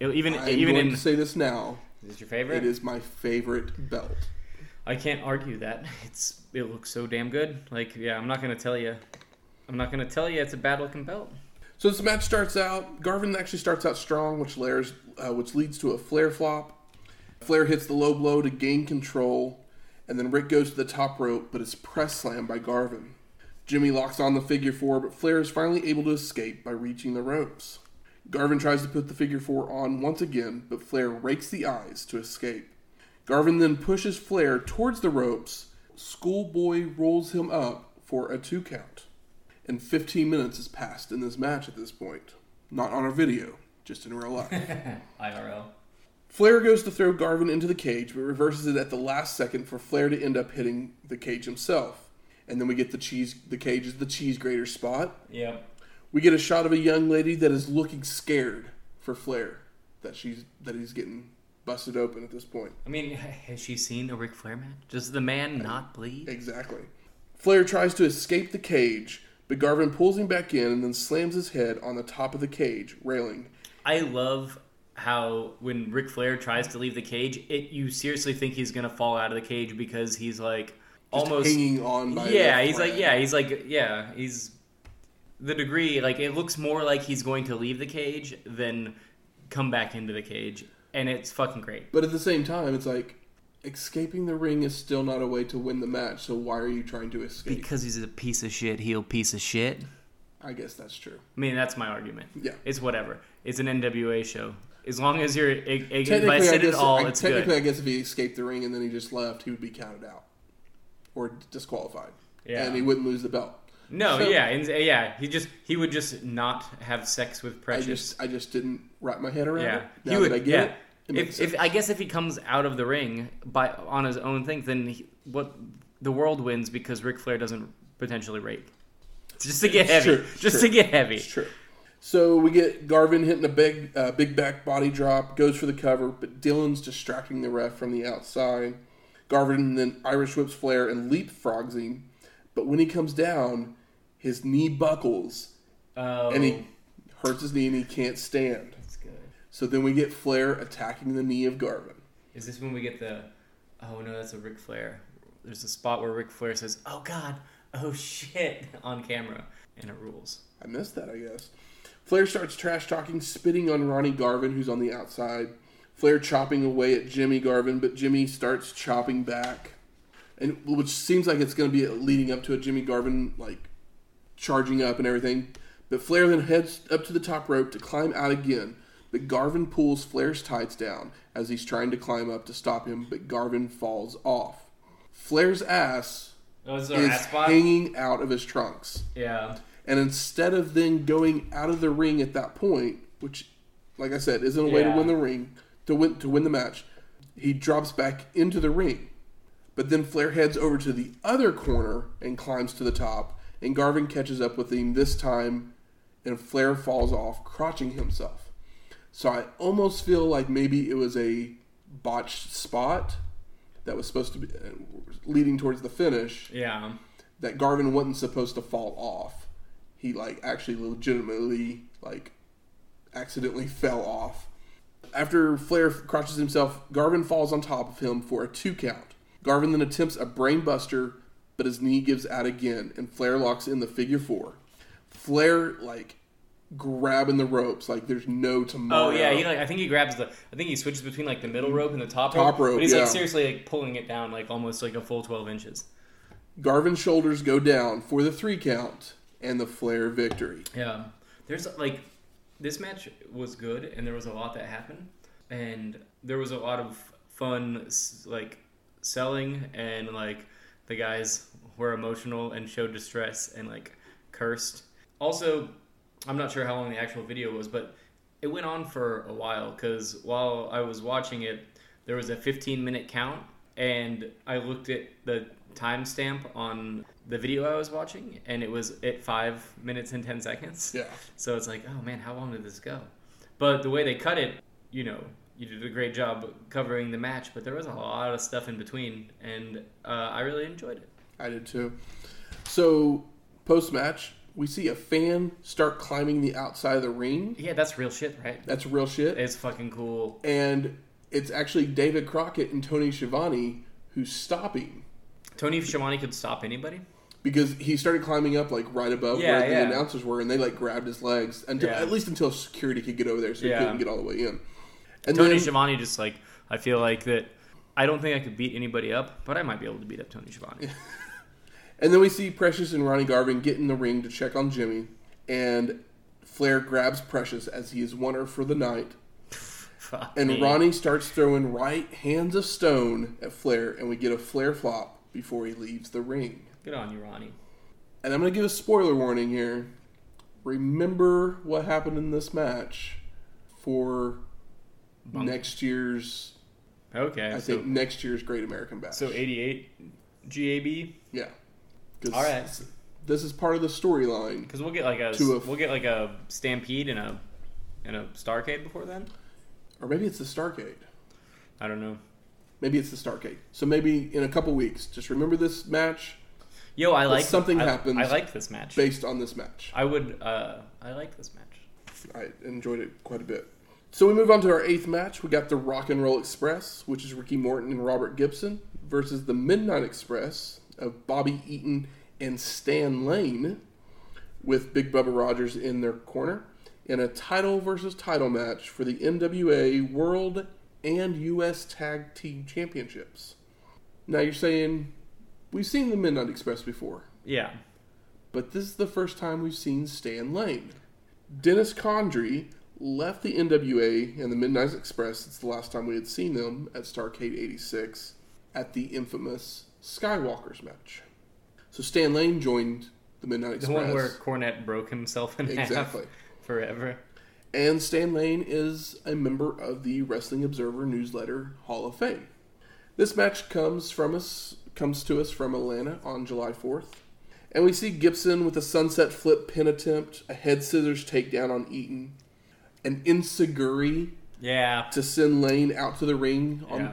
It, even I'm even going in to say this now. is it your favorite? It is my favorite belt. I can't argue that. It's it looks so damn good. Like yeah, I'm not gonna tell you. I'm not gonna tell you it's a bad looking belt. So this match starts out. Garvin actually starts out strong, which layers, uh, which leads to a Flair flop. Flair hits the low blow to gain control, and then Ric goes to the top rope, but is press slammed by Garvin. Jimmy locks on the figure four, but Flair is finally able to escape by reaching the ropes. Garvin tries to put the figure four on once again, but Flair rakes the eyes to escape. Garvin then pushes Flair towards the ropes. Schoolboy rolls him up for a two count. And 15 minutes has passed in this match at this point. Not on a video, just in real life. IRL. Flair goes to throw Garvin into the cage, but reverses it at the last second for Flair to end up hitting the cage himself. And then we get the cheese. The cage is the cheese grater spot. Yep. We get a shot of a young lady that is looking scared for Flair, that she's that he's getting busted open at this point. I mean, has she seen a Ric Flair match? Does the man not bleed? Exactly. Flair tries to escape the cage, but Garvin pulls him back in and then slams his head on the top of the cage railing. I love how when Ric Flair tries to leave the cage, it you seriously think he's gonna fall out of the cage because he's like Just almost hanging on by yeah he's like yeah he's like yeah he's the degree like it looks more like he's going to leave the cage than come back into the cage and it's fucking great But at the same time, it's like escaping the ring is still not a way to win the match. So why are you trying to escape? because he's a piece of shit heel piece of shit I guess that's true. i mean that's my argument Yeah. it's whatever it's an nwa show as long as you're if i Technically, I said it guess, all I, it's technically, good I guess if he escaped the ring and then he just left, he would be counted out or disqualified, Yeah. and he wouldn't lose the belt. No So- yeah and, yeah he just he would just not have sex with I precious just, I just didn't wrap my head around Yeah, it. he would. I get yeah, it, it if, if. I guess if he comes out of the ring by on his own thing, then he, what the world wins because Ric Flair doesn't potentially rape. Just to get It's heavy. true, Just true. to get heavy. It's true. So we get Garvin hitting a big, uh, big back body drop, goes for the cover, but Dillon's distracting the ref from the outside. Garvin then Irish whips Flair and leapfrogs him, but when he comes down, his knee buckles Oh, and he oh. hurts his knee and he can't stand. that's good. So then we get Flair attacking the knee of Garvin. Is this when we get the? Oh no, that's a Ric Flair. There's a spot where Ric Flair says, "Oh God, oh shit" on camera, and it rules. I missed that, I guess. Flair starts trash talking, spitting on Ronnie Garvin, who's on the outside. Flair chopping away at Jimmy Garvin, but Jimmy starts chopping back, and which seems like it's going to be leading up to a Jimmy Garvin like charging up and everything. But Flair then heads up to the top rope to climb out again. But Garvin pulls Flair's tights down as he's trying to climb up to stop him, but Garvin falls off. Flair's ass Oh, is is hanging out of his trunks. Yeah. And instead of then going out of the ring at that point, which, like I said, isn't a way to win the ring, to win to win the match, he drops back into the ring. But then Flair heads over to the other corner and climbs to the top, and Garvin catches up with him this time, and Flair falls off, crotching himself. So I almost feel like maybe it was a botched spot that was supposed to be uh, leading towards the finish Yeah. that Garvin wasn't supposed to fall off. He like actually legitimately like accidentally fell off. After Flair crotches himself, Garvin falls on top of him for a two count. Garvin then attempts a brainbuster, but his knee gives out again, and Flair locks in the figure four. Flair like grabbing the ropes like there's no tomorrow. Oh yeah, he like I think he grabs the I think he switches between like the middle mm-hmm. rope and the top, Top rope, But he's yeah. like seriously like pulling it down like almost like a full twelve inches. Garvin's shoulders go down for the three count and the Flair victory. Yeah. There's like this match was good and there was a lot that happened and there was a lot of fun like selling and like the guys were emotional and showed distress and like cursed. Also, I'm not sure how long the actual video was, but it went on for a while cuz while I was watching it, there was a 15 minute count and I looked at the timestamp on the video I was watching and it was at 5 minutes and 10 seconds. Yeah. So it's like, oh man, how long did this go? But the way they cut it, you know, you did a great job covering the match, but there was a lot of stuff in between, and uh, I really enjoyed it. I did too. So post match, we see a fan start climbing the outside of the ring. Yeah, that's real shit, right? That's real shit. It's fucking cool. And it's actually David Crockett and Tony Schiavone who's stopping Tony Schiavone could stop anybody. because he started climbing up like right above Yeah, where the yeah. announcers were, and they like grabbed his legs until Yeah. at least until security could get over there, so he couldn't get all the way in. And Tony then, Schiavone just like I feel like that. I don't think I could beat anybody up, but I might be able to beat up Tony Schiavone. and then we see Precious and Ronnie Garvin get in the ring to check on Jimmy, and Flair grabs Precious as he is winner for the night. Fuck And me. Ronnie starts throwing right hands of stone at Flair, and we get a Flair flop before he leaves the ring. Good on you, Ronnie. And I'm going to give a spoiler warning here. Remember what happened in this match for Bunk. next year's, Okay, I so think next year's Great American Bash. so 88 GAB Yeah. All right. This is part of the storyline. because we'll get like a, a- we'll get like a stampede and a and a Starcade before then. Or maybe it's the Starcade. I don't know. Maybe it's the Starcade. So maybe in a couple weeks, just remember this match Yo, I like something I, happens I like this match. based on this match. I would. Uh, I like this match. I enjoyed it quite a bit. So we move on to our eighth match. We got the Rock and Roll Express, which is Ricky Morton and Robert Gibson, versus the Midnight Express of Bobby Eaton and Stan Lane, with Big Bubba Rogers in their corner, in a title versus title match for the NWA World and U.S. Tag Team Championships. Now you're saying we've seen the Midnight Express before, Yeah. but this is the first time we've seen Stan Lane. Dennis Condrey left the NWA and the Midnight Express. It's the last time we had seen them at Starcade 86 at the infamous Skywalkers match. So Stan Lane joined the Midnight The Express. one where Cornette broke himself in Exactly. half forever. And Stan Lane is a member of the Wrestling Observer newsletter Hall of Fame. This match comes from us comes to us from Atlanta on July 4th. And we see Gibson with a sunset flip pin attempt, a head scissors takedown on Eaton, an enzuigiri Yeah. to send Lane out to the ring on Yeah.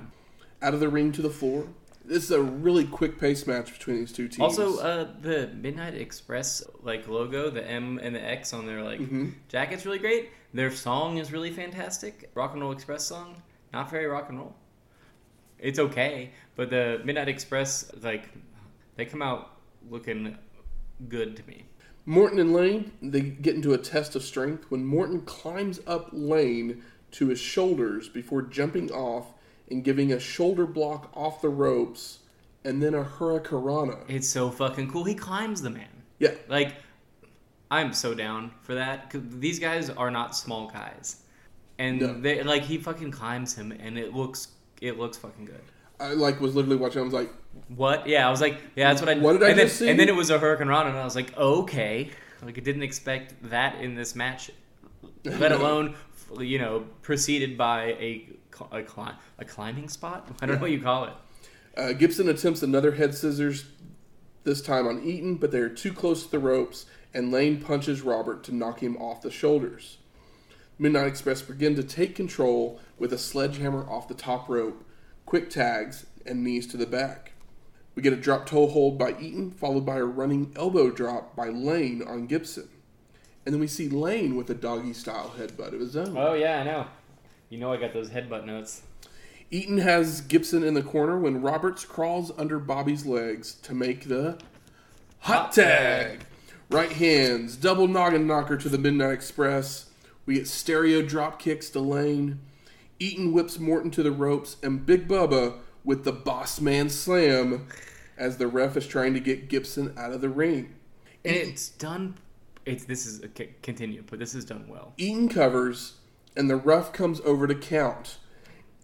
out of the ring to the floor. This is a really quick pace match between these two teams. Also, uh, the Midnight Express like logo, the M and the X on their like Mhm. jacket's really great. Their song is really fantastic. Rock and Roll Express song, not very rock and roll. It's okay, but the Midnight Express like they come out looking good to me. Morton and Lane, they get into a test of strength when Morton climbs up Lane to his shoulders before jumping off and giving a shoulder block off the ropes and then a hurricanrana. It's so fucking cool. He climbs the man. Yeah, Like, I'm so down for that. these guys are not small guys, and No. they like he fucking climbs him, and it looks it looks fucking good. I like was literally watching. I was like, What? Yeah, I was like, yeah, that's what I. What did I then, just see? And then it was a Hurricanrana, and I was like, okay, like I didn't expect that in this match, let alone you know preceded by a a, cli- a climbing spot. I don't know what you call it. uh, Gibson attempts another head scissors, this time on Eaton, but they are too close to the ropes, and Lane punches Robert to knock him off the shoulders. Midnight Express begin to take control with a sledgehammer off the top rope, quick tags, and knees to the back. We get a drop toe hold by Eaton, followed by a running elbow drop by Lane on Gibson. And then we see Lane with a doggy style headbutt of his own. Oh yeah, I know. You know I got those headbutt notes. Eaton has Gibson in the corner when Roberts crawls under Bobby's legs to make the hot tag. Right hands, double noggin knocker to the Midnight Express. We get stereo drop kicks to Lane. Eaton whips Morton to the ropes, and Big Bubba with the boss man slam as the ref is trying to get Gibson out of the ring. And it's done. It's this is okay, continue, but this is done well. Eaton covers, and the ref comes over to count,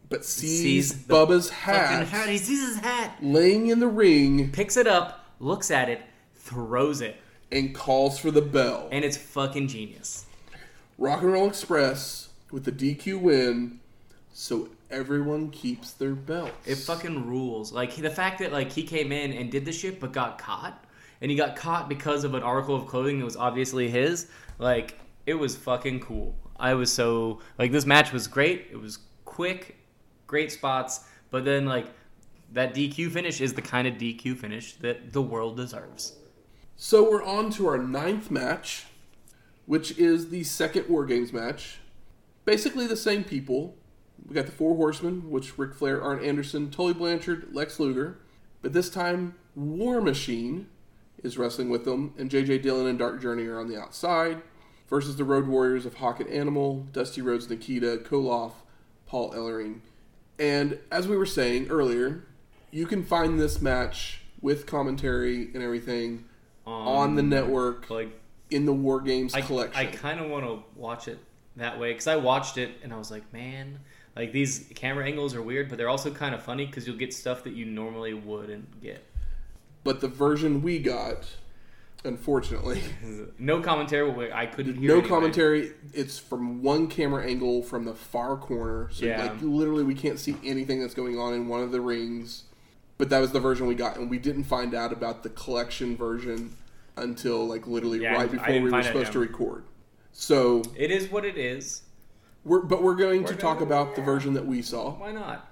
but sees, Sees Bubba's hat, hat. He sees his hat, laying in the ring picks it up, looks at it, throws it, and calls for the bell. and it's fucking genius. Rock and Roll Express with the DQ win, so everyone keeps their belts. It fucking rules. Like the fact that like he came in and did the shit but got caught, and he got caught because of an article of clothing that was obviously his. Like it was fucking cool. I was so like this match was great. It was quick, great spots, but then like that DQ finish is the kind of DQ finish that the world deserves. So we're on to our ninth match, which is the second War Games match. Basically the same people. We got the Four Horsemen, which Ric Flair, Arn Anderson, Tully Blanchard, Lex Luger. But this time, War Machine is wrestling with them, and JJ Dillon and Dark Journey are on the outside. Versus the Road Warriors of Hawk and Animal, Dusty Rhodes, Nikita, Koloff, Paul Ellering. And as we were saying earlier, you can find this match with commentary and everything on the um, network Like in the War Games I, collection. I kind of want to watch it that way because I watched it and I was like, man, like these camera angles are weird, but they're also kind of funny because you'll get stuff that you normally wouldn't get. but the version we got, unfortunately, No commentary. I couldn't hear no anyway. commentary. It's from one camera angle from the far corner, so Yeah. like literally we can't see anything that's going on in one of the rings. But that was the version we got, and we didn't find out about the collection version until like literally Yeah, right before we were supposed to record. So It is what it is. We're but we're going to We're talk gonna- about the version that we saw. Why not?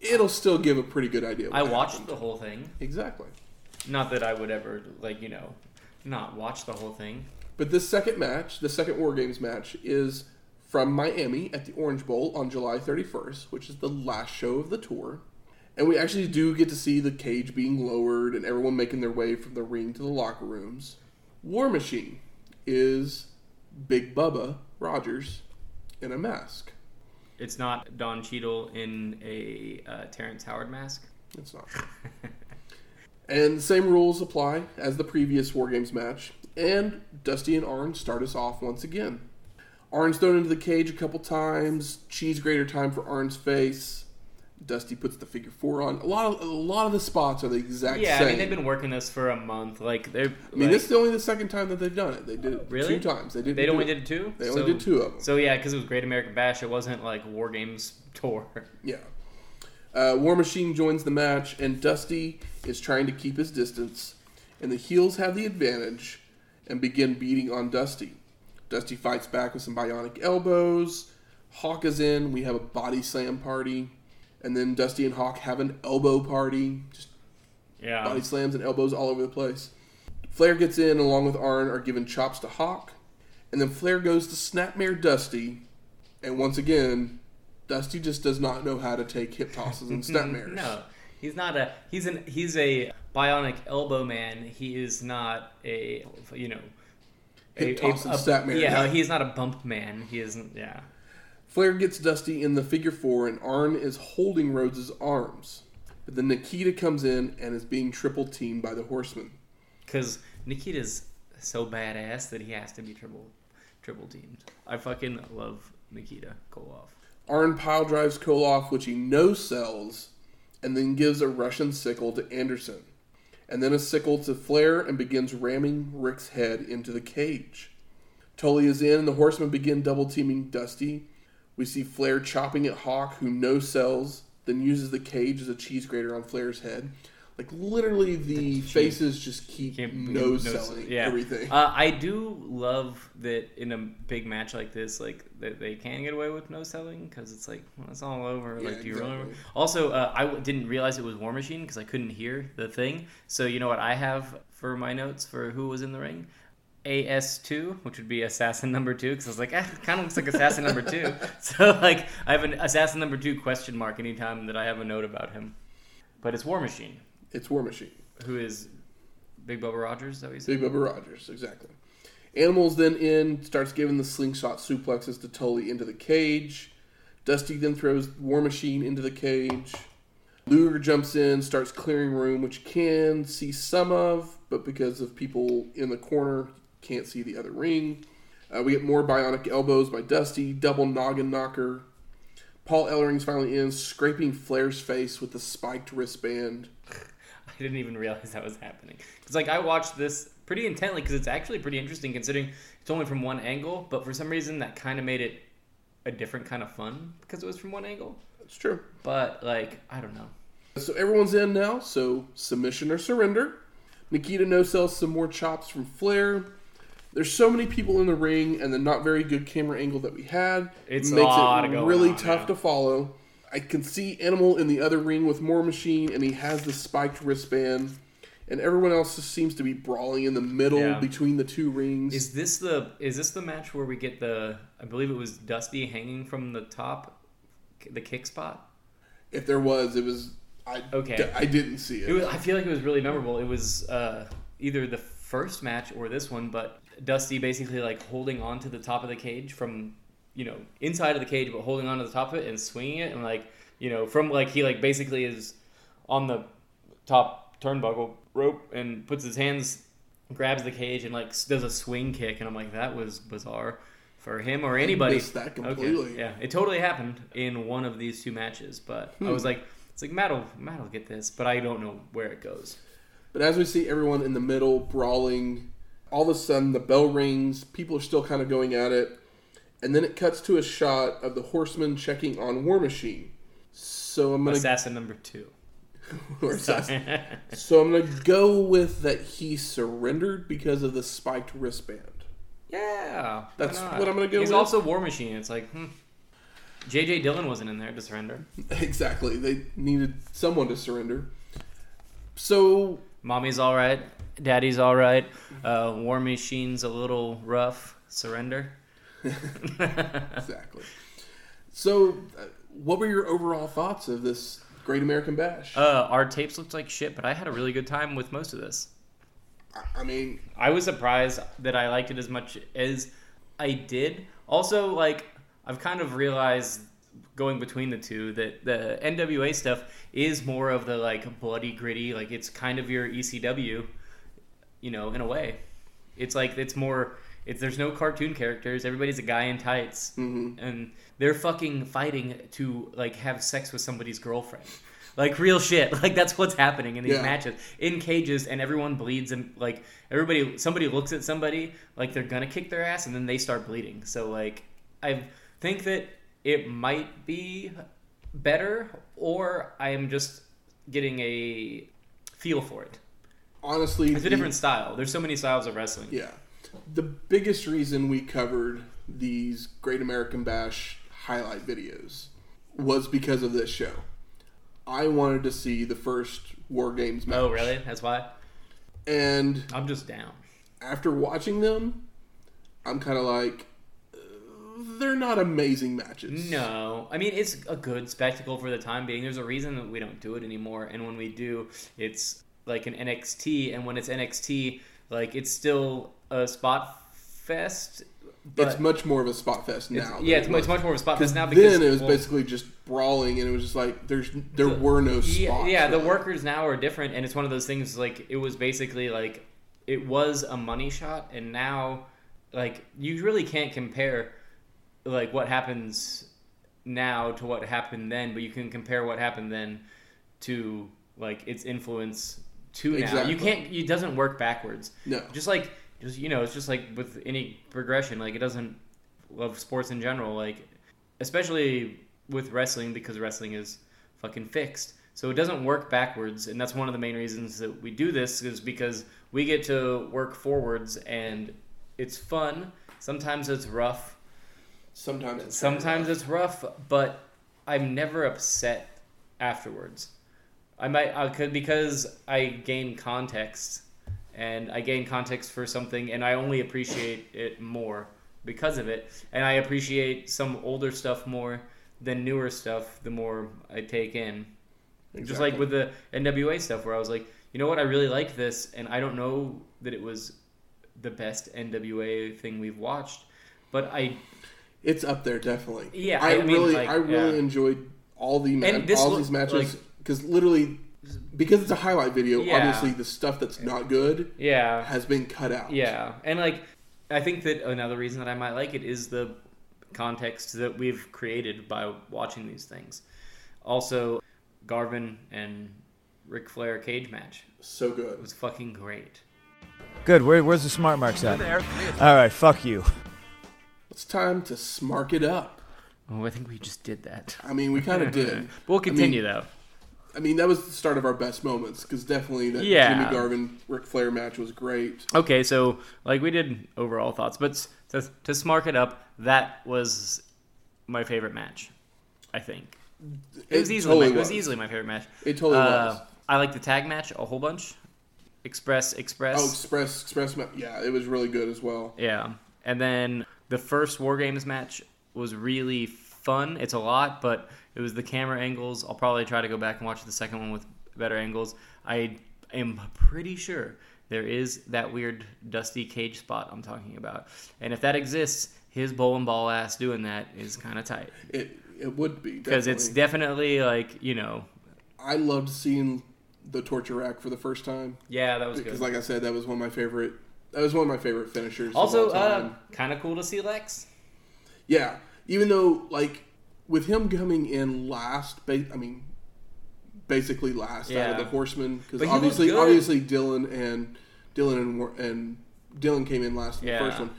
It'll still give a pretty good idea. of I watched happened. the whole thing. exactly. Not that I would ever like you know, not watch the whole thing. But this second match, the second War Games match, is from Miami at the Orange Bowl on July 31st, which is the last show of the tour. And we actually do get to see the cage being lowered and everyone making their way from the ring to the locker rooms. War Machine is Big Bubba Rogers in a mask. It's not Don Cheadle in a uh, Terrence Howard mask. It's not. and same rules apply as the previous War Games match. And Dusty and Arn start us off once again. Arn's thrown into the cage a couple times. Cheese grater time for Arn's face. Dusty puts the figure four on. A lot of a lot of the spots are the exact same. yeah, same. I mean they've been working this for a month. Like they're. I mean, like, this is only the second time that they've done it. They did it Really? two times. They did. they only did two. They only So- did two of them. So yeah, because it was Great American Bash, it wasn't like War Games tour. Yeah. Uh, War Machine joins the match, and Dusty is trying to keep his distance. And the heels have the advantage and begin beating on Dusty. Dusty fights back with some bionic elbows. Hawk is in. We have a body slam party. And then Dusty and Hawk have an elbow party. Just Yeah. body slams and elbows all over the place. Flair gets in, along with Arn, are given chops to Hawk. And then Flair goes to Snapmare Dusty. And once again, Dusty just does not know how to take hip tosses and snapmares. No, he's not a. He's an. He's a bionic elbow man. He is not a. You know. Hip toss and snapmare Yeah, guy. he's not a bump man. He isn't. Yeah. Flair gets Dusty in the figure four, and Arn is holding Rhodes' arms. But then Nikita comes in and is being triple teamed by the Horsemen. Because Nikita's so badass that he has to be triple, triple teamed. I fucking love Nikita Koloff. Arn pile drives Koloff, which he no sells, and then gives a Russian sickle to Anderson. And then a sickle to Flair and begins ramming Ric's head into the cage. Tully is in, and the Horsemen begin double teaming Dusty. We see Flair chopping at Hawk, who no sells, then uses the cage as a cheese grater on Flair's head. Like literally, the faces just keep Can't- no no- selling yeah. everything. Uh, I do love that in a big match like this, like that they can get away with no selling because it's like well, it's all over. Yeah, like, do you really? Also, uh, I w- didn't realize it was War Machine because I couldn't hear the thing. So you know what I have for my notes for who was in the ring? AS2, which would be Assassin Number Two, because I was like, eh, kind of looks like Assassin Number Two. So like, I have an Assassin Number Two question mark anytime that I have a note about him. But it's War Machine, It's War Machine. who is Big Bubba Rogers. Is that what you said? Big Bubba Rogers, exactly. Animals then in, starts giving the slingshot suplexes to Tully into the cage. Dusty then throws War Machine into the cage. Luger jumps in, starts clearing room, which you can see some of, but because of people in the corner, can't see the other ring. Uh, we get more bionic elbows by Dusty, double noggin knocker. Paul Ellering's finally in, scraping Flair's face with the spiked wristband. I didn't even realize that was happening. It's like I watched this pretty intently because it's actually pretty interesting considering it's only from one angle, but for some reason that kind of made it a different kind of fun because it was from one angle. That's true. But like, I don't know. So everyone's in now, so submission or surrender. Nikita no sells some more chops from Flair. There's so many people in the ring, and the not very good camera angle that we had It's a makes lot it really on, tough yeah. to follow. I can see Animal in the other ring with War Machine, and he has the spiked wristband, and everyone else just seems to be brawling in the middle Yeah. between the two rings. Is this the is this the match where we get the I believe it was Dusty hanging from the top, the kick spot? if there was, it was I. Okay. I didn't see it. It was, I feel like it was really memorable. It was uh, either the first match or this one, but Dusty basically like holding on to the top of the cage from you know inside of the cage, but holding on to the top of it and swinging it, and like you know from like he like basically is on the top turnbuckle rope and puts his hands, grabs the cage and like does a swing kick, and I'm like that was bizarre for him or anybody. missed that completely. Okay, yeah, it totally happened in one of these two matches, but I hmm. was like. It's like Matt will, Matt will get this, but I don't know where it goes. But as we see everyone in the middle brawling, all of a sudden the bell rings, people are still kind of going at it, and then it cuts to a shot of the horseman checking on War Machine. So I'm gonna Assassin number two. or assassin. so I'm gonna go with that he surrendered because of the spiked wristband. yeah, That's what I'm gonna go with. He's with. also War Machine. It's like, hmm. J.J. Dillon wasn't in there to surrender. exactly, they needed someone to surrender. So Mommy's all right. Daddy's all right. Uh, War Machine's a little rough. Surrender. exactly. So, uh, what were your overall thoughts of this Great American Bash? Uh, our tapes looked like shit, but I had a really good time with most of this. I- I mean, I was surprised that I liked it as much as I did. Also, like I've kind of realized going between the two that the NWA stuff is more of the like bloody gritty, like it's kind of your ECW, you know, in a way. It's like it's more it's there's no cartoon characters, everybody's a guy in tights mhm. and they're fucking fighting to like have sex with somebody's girlfriend. Like real shit. Like that's what's happening in these Yeah. matches in cages, and everyone bleeds, and like everybody, somebody looks at somebody like they're gonna kick their ass, and then they start bleeding. So like I think that it might be better, or I am just getting a feel for it. Honestly, It's a different style. There's so many styles of wrestling. Yeah. The biggest reason we covered these Great American Bash highlight videos was because of this show. I wanted to see the first War Games oh, match. Oh really? That's why. And I'm just down. after watching them, I'm kind of like, they're not amazing matches. No, I mean it's a good spectacle for the time being. There's a reason that we don't do it anymore, and when we do, it's like an NXT, and when it's NXT, like it's still a spot fest. It's much more of a spot fest now. than yeah, it it's, much much more of a spot fest now Because then it was well, basically just brawling, and it was just like there's there The- were no spots. yeah, yeah, the workers now are different, and it's one of those things like it was basically like it was a money shot, and now like you really can't compare like what happens now to what happened then, but you can compare what happened then to like its influence now. Exactly. You can't. It doesn't work backwards. No. Just like just you know, it's just like with any progression. Like it doesn't love sports in general. Like especially with wrestling because wrestling is fucking fixed. So it doesn't work backwards, and that's one of the main reasons that we do this is because we get to work forwards, and it's fun. Sometimes it's rough. Sometimes it's Sometimes it's rough, but I'm never upset afterwards. I might I could because I gain context and I gain context for something, and I only appreciate it more because of it. And I appreciate some older stuff more than newer stuff. The more I take in, just like with the NWA stuff, where I was like, you know what, I really like this, and I don't know that it was the best NWA thing we've watched, but I It's up there definitely. Yeah, I, I mean, really, like, I really yeah. enjoyed all the ma- all these matches like- because literally because it's a highlight video. Yeah. Obviously, the stuff that's not good yeah has been cut out. Yeah, and like I think that another reason that I might like it is the context that we've created by watching these things. Also, Garvin and Ric Flair cage match so good. It was fucking great. Good. Where, where's the smart marks at? All right. Fuck you. It's time to smark it up. Oh, I think we just did that. I mean, we kind of did. But we'll continue I mean, though. I mean, that was the start of our best moments because definitely that Yeah. Jimmy Garvin Ric Flair match was great. Okay, so like we did overall thoughts, but to to smark it up, that was my favorite match. I think it was easily totally my, it was easily my favorite match. It totally Uh, was. I like the tag match a whole bunch. Express Express. Oh, Express Express ma- Yeah, it was really good as well. Yeah. And then the first War Games match was really fun. It's a lot, but it was the camera angles. I'll probably try to go back and watch the second one with better angles. I am pretty sure there is that weird dusty cage spot I'm talking about. And if that exists, his bowling ball ass doing that is kind of tight. It it would be Because it's definitely. like, you know, I loved seeing the torture rack for the first time yeah, that was because, like I said, that was one of my favorite. That was one of my favorite finishers. Also, uh, kind of cool to see Lex. yeah. Even though, like, with him coming in last, ba- I mean, basically last out of the Horsemen, because But he looked obviously, obviously Dillon and Dillon and and Dillon came in last in Yeah. the first one.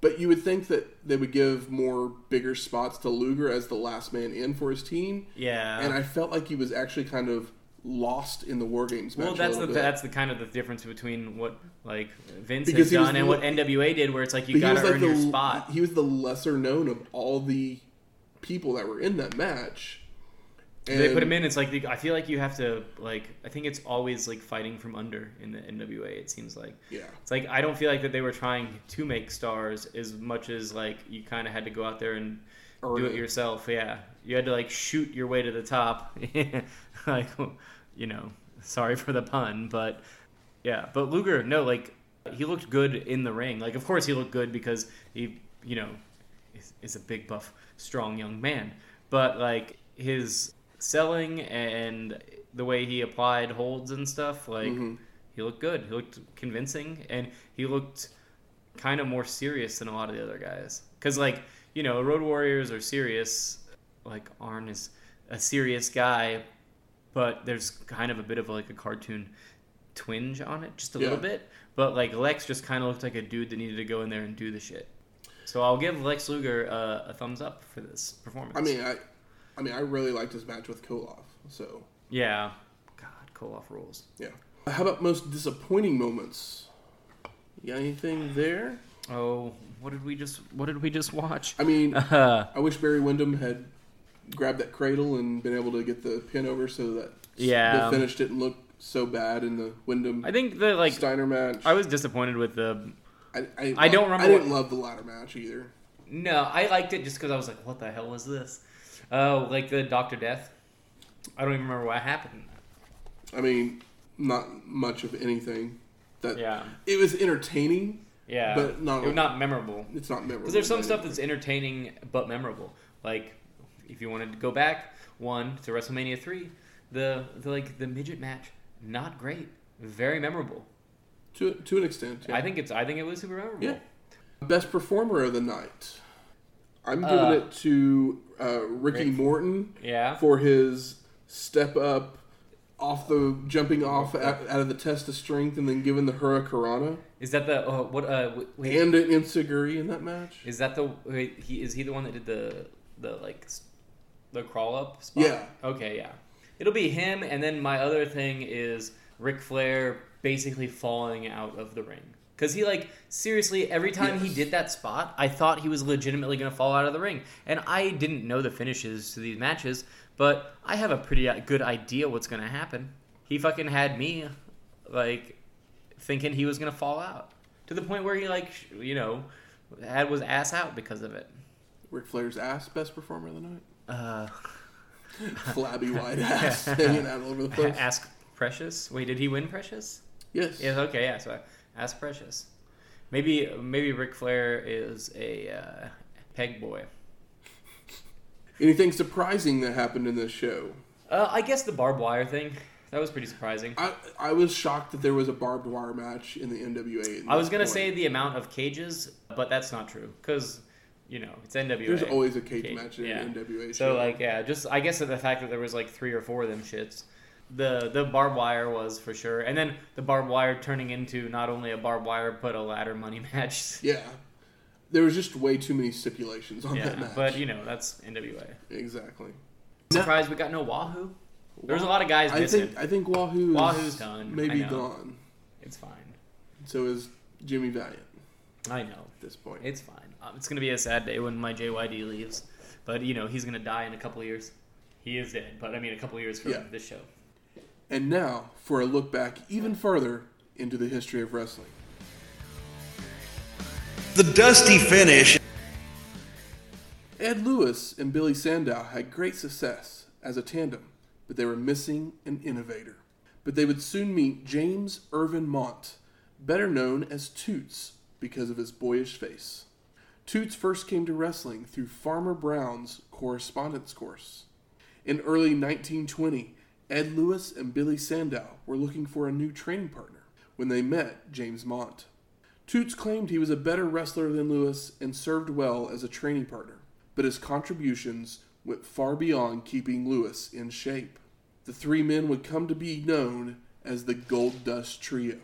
But you would think that they would give more bigger spots to Luger as the last man in for his team, Yeah. and I felt like he was actually kind of lost in the War Games match. Well, that's the bit. that's the kind of the difference between what like Vince Because has done and the- what NWA did, where it's like you gotta was like earn the your spot. he was the lesser known of all the people that were in that match. And they put him in. It's like the, I feel like you have to like. I think it's always like fighting from under in the NWA. It seems like Yeah, it's like I don't feel like that they were trying to make stars as much as like you kind of had to go out there and Earn do it it. yourself. Yeah, you had to like shoot your way to the top. like you know, sorry for the pun, but yeah. But Luger, no, like he looked good in the ring. Like of course he looked good because he, you know, is, is a big buff, strong young man. But like his selling and the way he applied holds and stuff, like Mhm. he looked good. He looked convincing, and he looked kind of more serious than a lot of the other guys. Because like you know, Road Warriors are serious. Like Arn is a serious guy, but there's kind of a bit of like a cartoon twinge on it, just a little bit. But like Lex just kind of looked like a dude that needed to go in there and do the shit. So I'll give Lex Luger uh, a thumbs up for this performance. I mean, I, I mean, I really liked his match with Koloff. So yeah, God, Koloff rules. yeah. How about most disappointing moments? You got anything there? Oh, what did we just what did we just watch? I mean, Uh, I wish Barry Windham had grabbed that cradle and been able to get the pin over so that Yeah. the finish didn't look so bad in the Windham I think the like Steiner match. I was disappointed with the I, I, I don't remember I didn't what- love the ladder match either. No, I liked it just because I was like, "What the hell was this?" Oh, like the Doctor Death. I don't even remember what happened. I mean, not much of anything. That Yeah, it was entertaining. yeah, But not- was not memorable. It's not memorable. Because there's some stuff that's entertaining but memorable. Like if you wanted to go back one to WrestleMania three, the, the like the midget match, not great, very memorable. To to an extent. Yeah. I think it's I think it was super memorable. Yeah. Best performer of the night. I'm giving Uh, it to uh, Ricky Rick- Morton Yeah. for his step up off the jumping off out, out of the test of strength and then giving the Hurricanrana Is that the uh, what? Uh, wait, and an Enzuigiri in that match. is that the wait, he is he the one that did the the like the crawl up spot? Yeah. Okay, yeah. It'll be him, and then my other thing is Ric Flair basically falling out of the ring. Cause he like seriously every time he did that spot, I thought he was legitimately gonna fall out of the ring, and I didn't know the finishes to these matches, but I have a pretty uh, good idea what's gonna happen. He fucking had me, like, thinking he was gonna fall out to the point where he like you know had was ass out because of it. Ric Flair's ass, best performer of the night. Uh, Flabby white ass hanging out all over the place. ask Precious. Wait, did he win Precious? Yes. Yes. Okay. Yeah. So ask Precious. Maybe maybe Ric Flair is a uh, peg boy. Anything surprising that happened in this show? Uh, I guess the barbed wire thing that was pretty surprising. I I was shocked that there was a barbed wire match in the NWA. I was gonna point. say the amount of cages, but that's not true because you know it's NWA. there's always a cage Cage, match in yeah. NWA. So show. like yeah, just I guess the fact that there was like three or four of them shits. The the barbed wire was for sure, and then the barbed wire turning into not only a barbed wire but a ladder money match. yeah, there was just way too many stipulations on Yeah, that match. but you know that's NWA. exactly. Surprised we got no Wahoo. There's a lot of guys I missing. think I think Wahoo Wahoo's done. maybe gone. It's fine. So is Jimmy Valiant I know. at this point. It's fine. Um, it's gonna be a sad day when my JYD leaves, but you know he's gonna die in a couple years. He is dead, but I mean a couple years from Yeah. this show. And now for a look back even further into the history of wrestling. The dusty finish. Ed Lewis and Billy Sandow had great success as a tandem, but they were missing an innovator. But they would soon meet James Irvin Mondt, better known as Toots because of his boyish face. Toots first came to wrestling through Farmer Burns' correspondence course. In early 1920, Ed Lewis and Billy Sandow were looking for a new training partner when they met James Mondt. Toots claimed he was a better wrestler than Lewis and served well as a training partner, but his contributions went far beyond keeping Lewis in shape. The three men would come to be known as the Gold Dust Trio.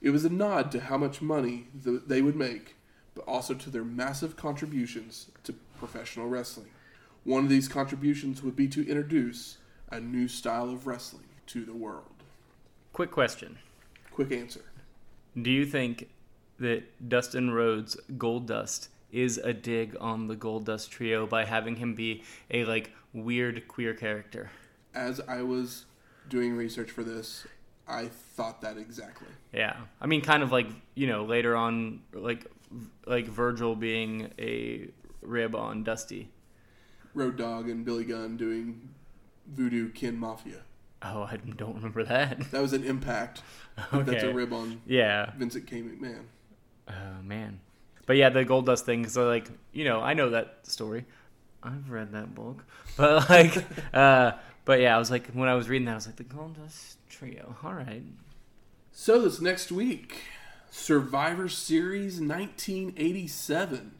It was a nod to how much money th- they would make, but also to their massive contributions to professional wrestling. One of these contributions would be to introduce a new style of wrestling to the world. Quick question: Quick answer. Do you think that Dustin Rhodes Goldust is a dig on the Gold Dust trio by having him be a like weird queer character? As I was doing research for this, I thought that exactly. Yeah, I mean, kind of like you know later on, like like Virgil being a rib on Dusty. Road Dog and Billy Gunn doing Voodoo Kin Mafia. Oh, I don't remember that. That was an impact. That's a rib on Yeah. Vincent K. McMahon. Oh man. But yeah, the gold dust thing. So like, you know, I know that story. I've read that book. But like, uh, but yeah, I was like, when I was reading that, I was like, the gold dust trio. All right. So this next week, Survivor Series 1987.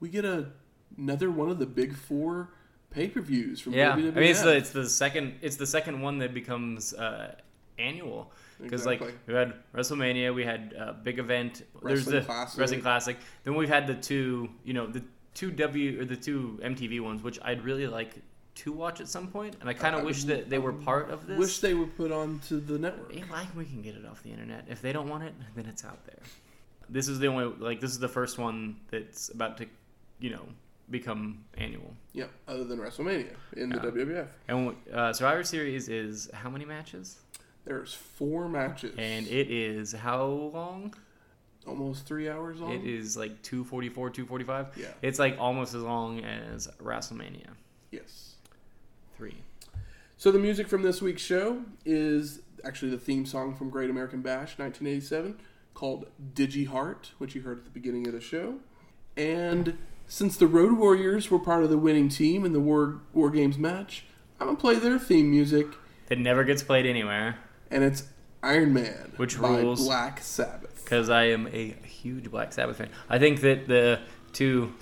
We get a, another one of the big four pay-per-views from Yeah. I mean, it's the it's the second it's the second one that becomes uh, annual. Because like we had WrestleMania, we had uh, big event. There's Wrestling the Classic. Wrestling Classic. Then we've had the two, you know, the two W or the two MTV ones, which I'd really like to watch at some point, and I kind of wish would- that they were part of this. Wish they were put onto the network. Yeah, like we can get it off the internet. If they don't want it, then it's out there. This is the only like this is the first one that's about to, you know, become annual. Yeah, other than WrestleMania in the Yeah. WWF. And uh, Survivor Series is how many matches? There's four matches. And it is how long? almost three hours long. It is like 244, 245. Yeah. It's like almost as long as WrestleMania Yes. 3. So the music from this week's show is actually the theme song from Great American Bash 1987 called Digi Heart, which you heard at the beginning of the show. And since the Road Warriors were part of the winning team in the War War Games match, I'm gonna play their theme music, That never gets played anywhere and it's Iron Man Which by rules. Black Sabbath. because I am a huge Black Sabbath fan. I think that the two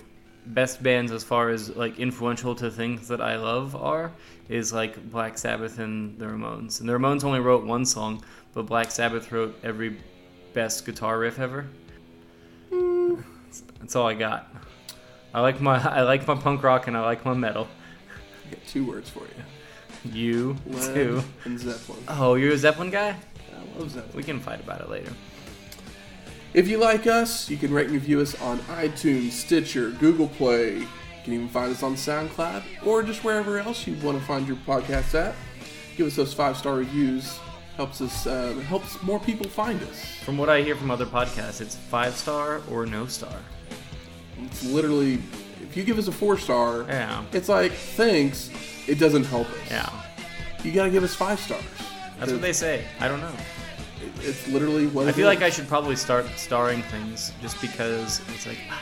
best bands as far as like influential to things that I love are is like Black Sabbath and the Ramones. And the Ramones only wrote one song, but Black Sabbath wrote every best guitar riff ever. Mm. That's all I got. I like my I like my punk rock and I like my metal. I got two words for you: You Led too. and Zeppelin. Oh, you're a Zeppelin guy? I love Zeppelin. We can fight about it later. If you like us, you can rate and review us on iTunes, Stitcher, Google Play. You can even find us on SoundCloud or just wherever else you want to find your podcast at. Give us those five star reviews. Helps us. Uh, helps more people find us. From what I hear from other podcasts, it's five star or no star. It's literally, if you give us a four star, Yeah. it's like thanks. It doesn't help us. Yeah. You gotta give us five stars. That's what they say. I don't know. It- It's literally what I feel like. I should probably start starring things just because it's like ah,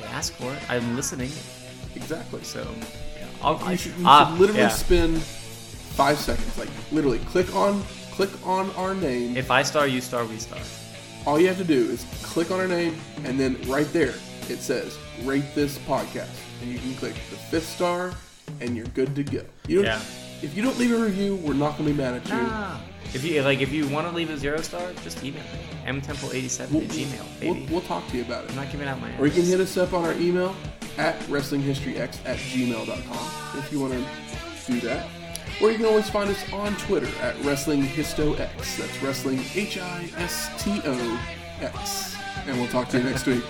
they ask for it. I'm listening, exactly. so yeah. I'll, You should, you ah, should literally yeah. spend five seconds. Like literally, click on click on our name. If I star, you star, we star. All you have to do is click on our name, and then right there it says rate this podcast, and you can click the fifth star, and you're good to go. You Yeah. If you don't leave a review, we're not gonna be mad at you. Ah. If you like, if you want to leave a zero star, just email me mtemple87 We'll, at gmail, we'll, we'll talk to you about it. I'm not giving out my. Or you can hit us up on our email at wrestlinghistoryx at gmail.com if you want to do that. Or you can always find us on Twitter at WrestlingHistoX. That's Wrestling H I S T O X. And we'll talk to you next week.